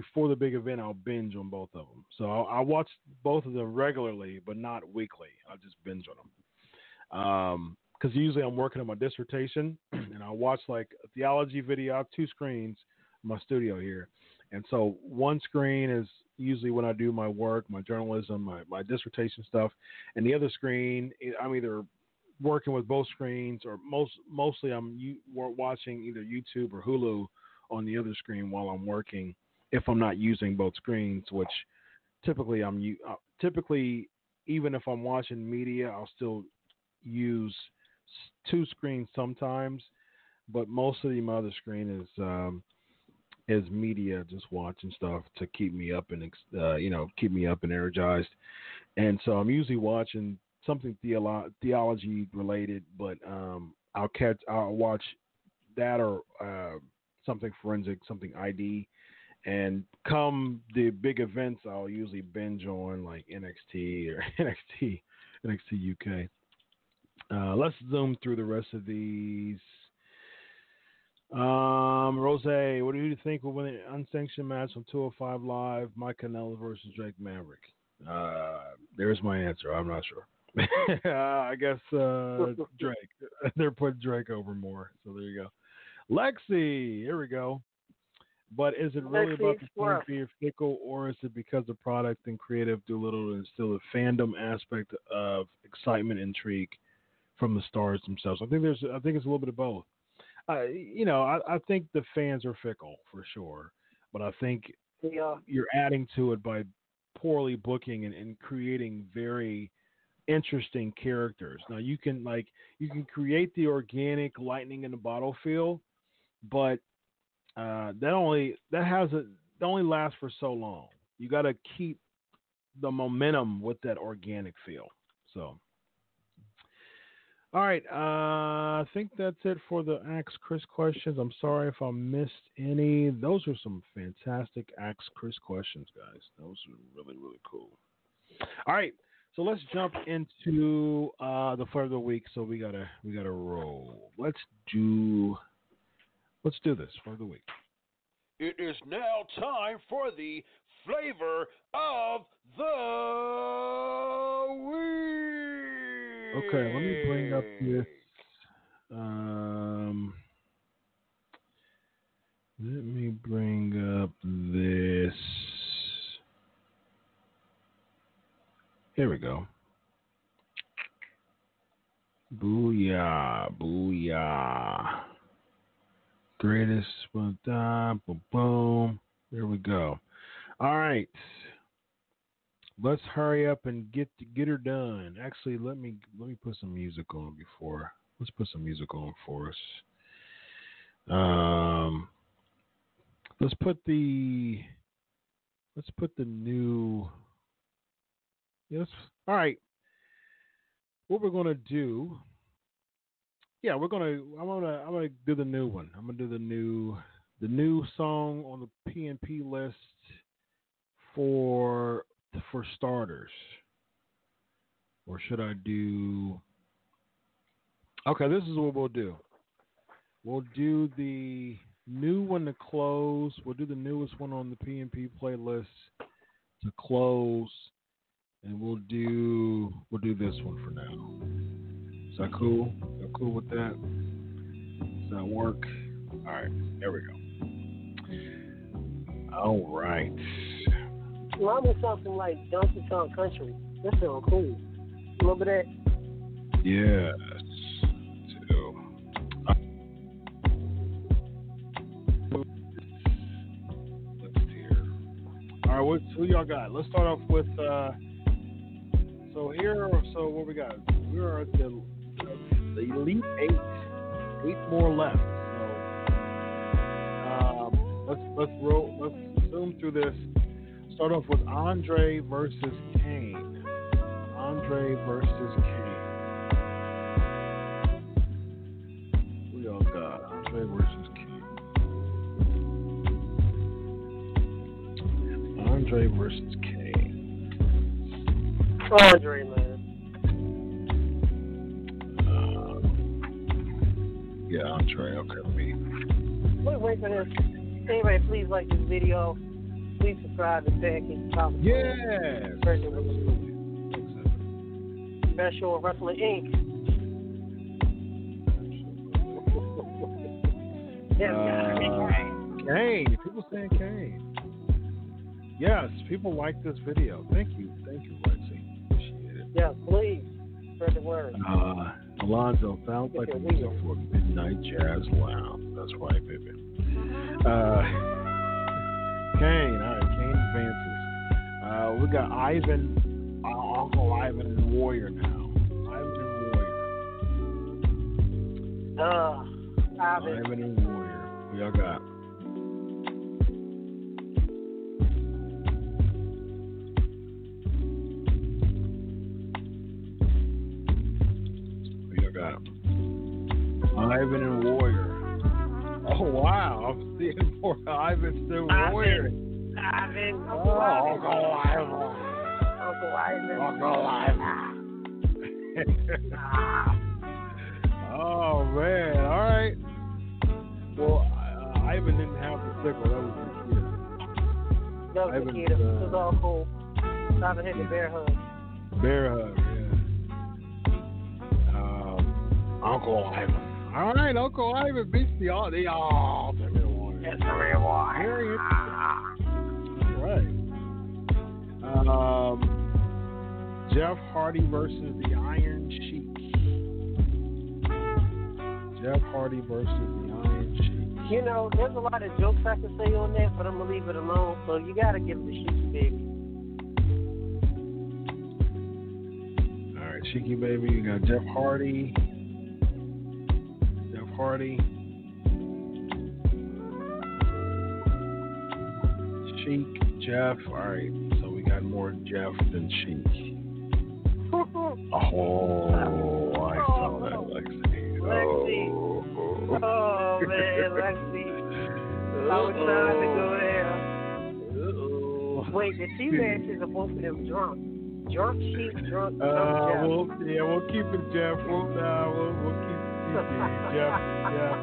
before the big event. I'll binge on both of them, so I'll watch both of them regularly, but not weekly. I'll just binge on them. Um, because usually I'm working on my dissertation and I watch like a theology video. I have two screens in my studio here. And so one screen is usually when I do my work, my journalism, my, my dissertation stuff. And the other screen, I'm either working with both screens or most mostly I'm watching either YouTube or Hulu on the other screen while I'm working if I'm not using both screens, which typically I'm uh, typically even if I'm watching media, I'll still use two screens sometimes, but mostly my other screen is um, is media, just watching stuff to keep me up and uh, you know keep me up and energized. And so I'm usually watching something theolo- theology related, but um, I'll catch I'll watch that or uh, something forensic, something ID. And come the big events, I'll usually binge on like NXT or NXT, NXT UK. Uh, let's zoom through the rest of these. Um, Rose, what do you think will win an unsanctioned match on 205 Live? Mike Kanellis versus Drake Maverick. Uh, there's my answer. I'm not sure. I guess uh, Drake. They're putting Drake over more. So there you go. Lexi, here we go. But is it really about the team being fickle, or is it because the product and creative do little to instill a fandom aspect of excitement, intrigue from the stars themselves? I think there's, I think it's a little bit of both. Uh, you know, I, I think the fans are fickle for sure, but I think Yeah. you're adding to it by poorly booking and, and creating very interesting characters. Now you can like you can create the organic lightning in the bottle feel, but uh, that only that has a that only lasts for so long. You got to keep the momentum with that organic feel. So. All right, uh, I think that's it for the Ask Chris questions. I'm sorry if I missed any. Those are some fantastic Ask Chris questions, guys. Those are really, really cool. All right, so let's jump into uh, the flavor of the week. So we gotta we gotta roll. Let's do let's do this for the week. It is now time for the flavor of the week. Okay, let me bring up this. Um, let me bring up this. Here we go. Booyah, booyah. Greatest, boom, boom. There we go. All right. Let's hurry up and get get her done. Actually, let me let me put some music on before. Let's put some music on for us. Um, let's put the let's put the new Yes. All right. What we're gonna do? Yeah, we're gonna. I'm gonna. I'm gonna do the new one. I'm gonna do the new, the new song on the PNP list for for starters. Or should I do? Okay, this is what we'll do. We'll do the new one to close. We'll do the newest one on the PNP playlist to close, and we'll do we'll do this one for now. Is that cool? Is that cool with that? Does that work? All right, there we go. All right. Allow me something like Donkey Kong Country. That sounds cool. Remember that? Yes. So, let's see here. All right, what who y'all got? Let's start off with. uh So here, so what we got? We are at the the elite eight. Eight more left. So um, let's let's roll. Let's zoom through this. Start off with Andre versus Kane. Andre versus Kane. We all got Andre versus Kane. Andre versus Kane. Andre, man. Yeah, Andre. Okay, me. Wait, wait for this. Anyway, please like this video. Please subscribe to Pop. Yes. Special Wrestling Inc. Yeah, Uh, Kane. People saying Kane. Yes, people like this video. Thank you. Thank you, Lexi. Appreciate it. yeah, please spread the word. Uh, Alonzo sounds like a music for Midnight Jazz Lounge. That's right, baby. Uh, Kane. All right, Kane advances. Uh, we got Ivan, uh, Uncle Ivan and Warrior now. Ivan and Warrior. Uh, Ivan. Ivan and Warrior. Who y'all got? I'm seeing more Ivan than Ivan. Ivan. Oh, Uncle Ivan. Uncle Ivan. Uncle Ivan. Uncle Ivan. oh man, all right. Well, uh, Ivan didn't have the sickle. That was the kid. That was the Ivan, kid. It uh, was all cool. Ivan hit the bear hug. Bear hug, yeah. Um, Uncle Ivan. All right, Uncle Ivan beats the all the ultimate warrior. That's the real one. Very Right. Um, Jeff Hardy versus the Iron Sheik. Jeff Hardy versus the Iron Sheik. You know, there's a lot of jokes I can say on that, but I'm gonna leave it alone. So you gotta give it to Sheiky Baby. All right, Cheeky Baby. You got Jeff Hardy. Jeff Hardy. Sheik, Jeff. All right, so we got more Jeff than Sheik. Oh, I saw that, Lexi. Lexi. Oh, Oh man, Lexi. I was trying to go there. Uh-oh. Wait, the two matches are both of them drunk. Drunk Sheik, drunk, drunk Uh, Jeff. we'll, yeah, we'll keep it Jeff. We'll, uh, we'll, we'll keep it Jeff. Jeff.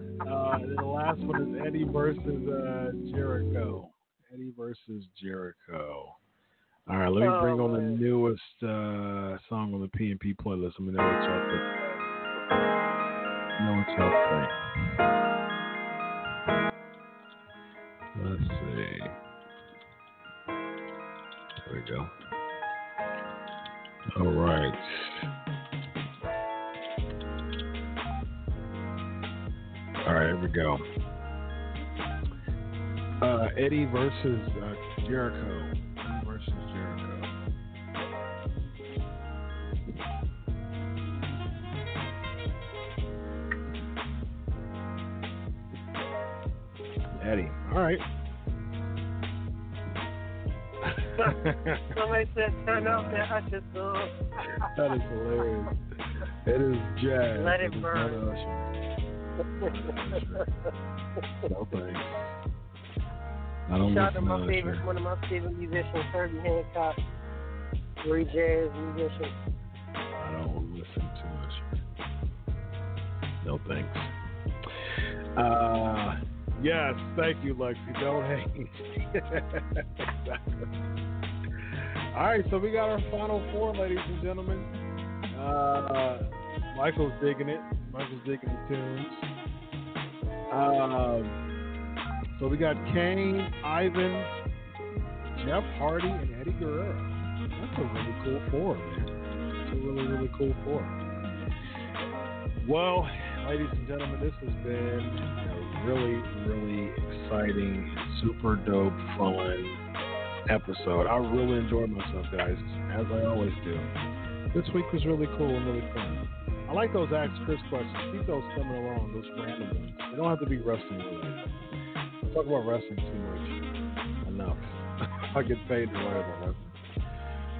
Uh, and the last one is Eddie versus uh, Jericho. Eddie versus Jericho. All right, let me Oh, bring on the man. newest uh, song on the PNP playlist. Let me know what y'all think. Know what y'all think. Let's see. There we go. All right. All right, here we go. Uh, Eddie versus uh, Jericho. Eddie versus Jericho. Eddie. All right. Somebody said, turn off that Usher song. that is hilarious. It is jazz. Let it burn. not No thanks. I don't Shout out to my favorite, one of my favorite musicians, Herbie Hancock, great jazz musician. I don't listen to much. No thanks. Uh, yes, thank you, Lexi. Don't hate. All right, so we got our final four, ladies and gentlemen. Uh, Michael's digging it. Michael's digging the tunes. Um, so we got Kane, Ivan, Jeff Hardy, and Eddie Guerrero. That's a really cool four, man. It's a really, really cool four. Well, ladies and gentlemen, this has been a really, really exciting, super dope, fun episode. I really enjoyed myself, guys, as I always do. This week was really cool and really fun. I like those Ask Chris questions. Keep those coming along, those random ones. They don't have to be wrestling related. Talk about wrestling too much. Enough. I get paid to write about wrestling.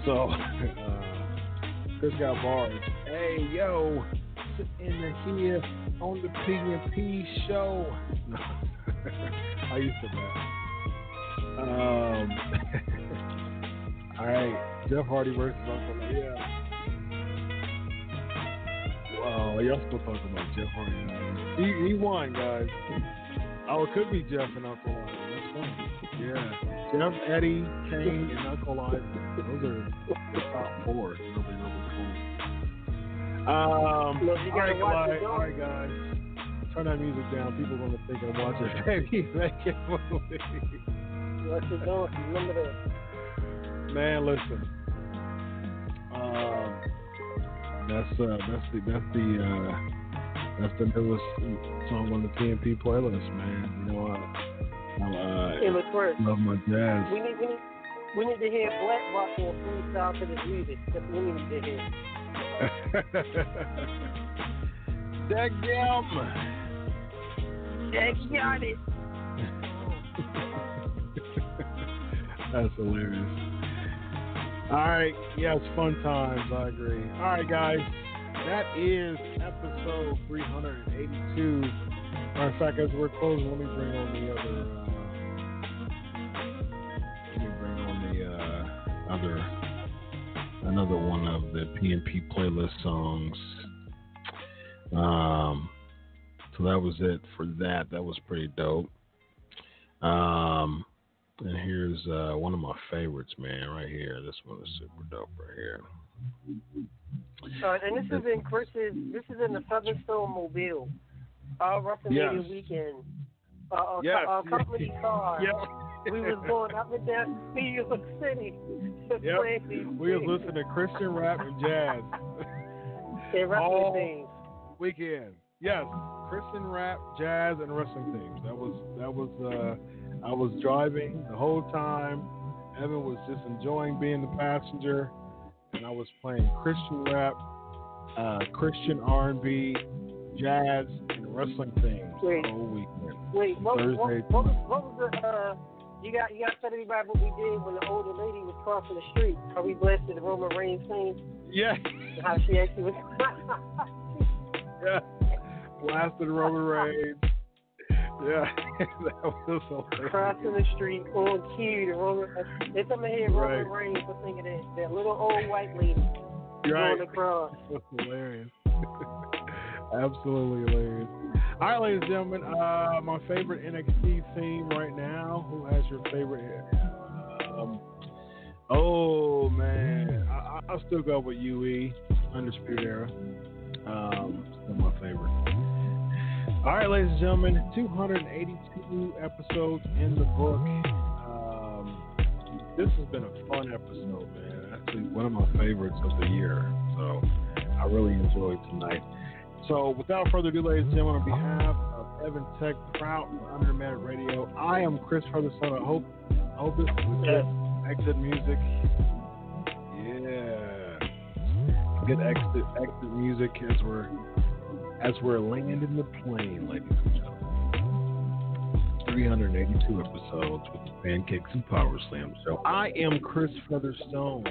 So, uh, Chris got bars. Hey, yo, sitting in here on the P&P show. No. I used to rap. Um, all right, Jeff Hardy versus Uncle Yeah. Wow, y'all still talking about Jeff Hardy? He, he won, guys. Oh, it could be Jeff and Uncle Ivan. That's funny. Yeah, Jeff, Eddie, Kane, and Uncle Ivan. Those are the top four. It's really, really cool. Um, Look, all right, guys. All right, guys. Turn that music down. People are gonna think I'm watching Baby Making movie. What you doing? Remember that. Man, listen. Um, that's uh, that's the that's the uh, that's the newest song on the PNP playlist, man. You know, I, I first. love my jazz. We need, we need, we need to hear Black Rock and freestyle to this music. That's what we need to hear. Dadgum. Jack got it. That's hilarious. All right, yes, fun times. I agree. All right, guys, that is episode 382. Matter of fact, as we're closing, let me bring on the other. Uh, let me bring on the uh, other, another one of the PNP playlist songs. Um, so that was it for that. That was pretty dope. Um, and here's uh, one of my favorites, man, right here. This one is super dope right here. And this is in Chris's. This is in the Southern Stone Mobile. Uh, WrestleMania Yes. weekend. Uh, uh, Yes. uh, company car. Yep. We was going up and down New York City. Yep. We was listening to Christian rap and jazz And wrestling things. weekend. Yes, Christian rap, jazz, and wrestling themes. That was that was. Uh, I was driving the whole time. Evan was just enjoying being the passenger, I was playing Christian rap, uh, Christian R&B, jazz, and wrestling themes Wait. the whole weekend. Wait, what, what, Thursday. what, was, what was the, uh, you got, you got to tell everybody what we did when the older lady was crossing the street. Are we blasted the Roman Reigns thing. Yeah, and How she actually was. yeah. Blasted Roman Reigns. Yeah, that was hilarious. crossing the street on cue. The Roman, they come in here, Roman Right. Reigns. Thinking that that little old white lady Right. going across. That's hilarious. Absolutely hilarious. All right, ladies and gentlemen, uh, my favorite NXT theme right now. Who has your favorite? Um, oh man, I, I- I'll still go with UE, Undisputed Era. Um, still my favorite. All right, ladies and gentlemen, 282 episodes in the book. Um, this has been a fun episode, man. Actually, one of my favorites of the year. So I really enjoyed tonight. So without further ado, ladies and gentlemen, on behalf of Evan Tech Prout and Undermatted Radio, I am Chris Ferguson. I hope I hope this is exit music. Yeah. Good exit exit music as we're as we're landing the plane, ladies and gentlemen. 382 episodes with the Pancakes and Power Slam Show. I am Chris Featherstone.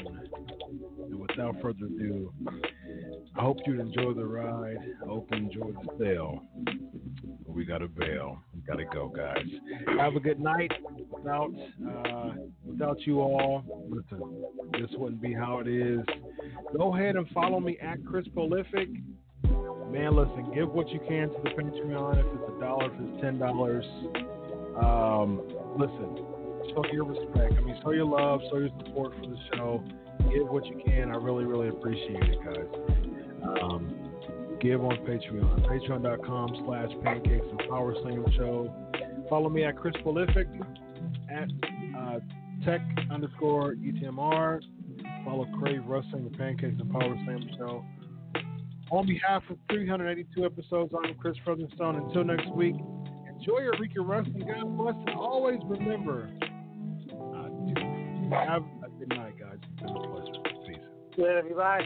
And without further ado, I hope you enjoy the ride. I hope you enjoy the. But we got to bail. We got to go, guys. Have a good night. Without uh, without you all, listen, this wouldn't be how it is. Go ahead and follow me at Chris Prolific. Man, listen, give what you can to the Patreon. If it's a dollar, if it's ten dollars, um, listen, show your respect. I mean, show your love, show your support for the show. Give what you can. I really, really appreciate it, guys. Um, give on Patreon. Patreon.com slash pancakes and power slam show. Follow me at Chris Prolific at uh, tech underscore ETMR. Follow Crave Wrestling, the Pancakes and Power Slam show. On behalf of 382 episodes, I'm Chris Featherstone. Until next week, enjoy your weekend wrestling. God bless, and always remember uh, to have a good night, guys. It's been a pleasure. Peace. Good, everybody.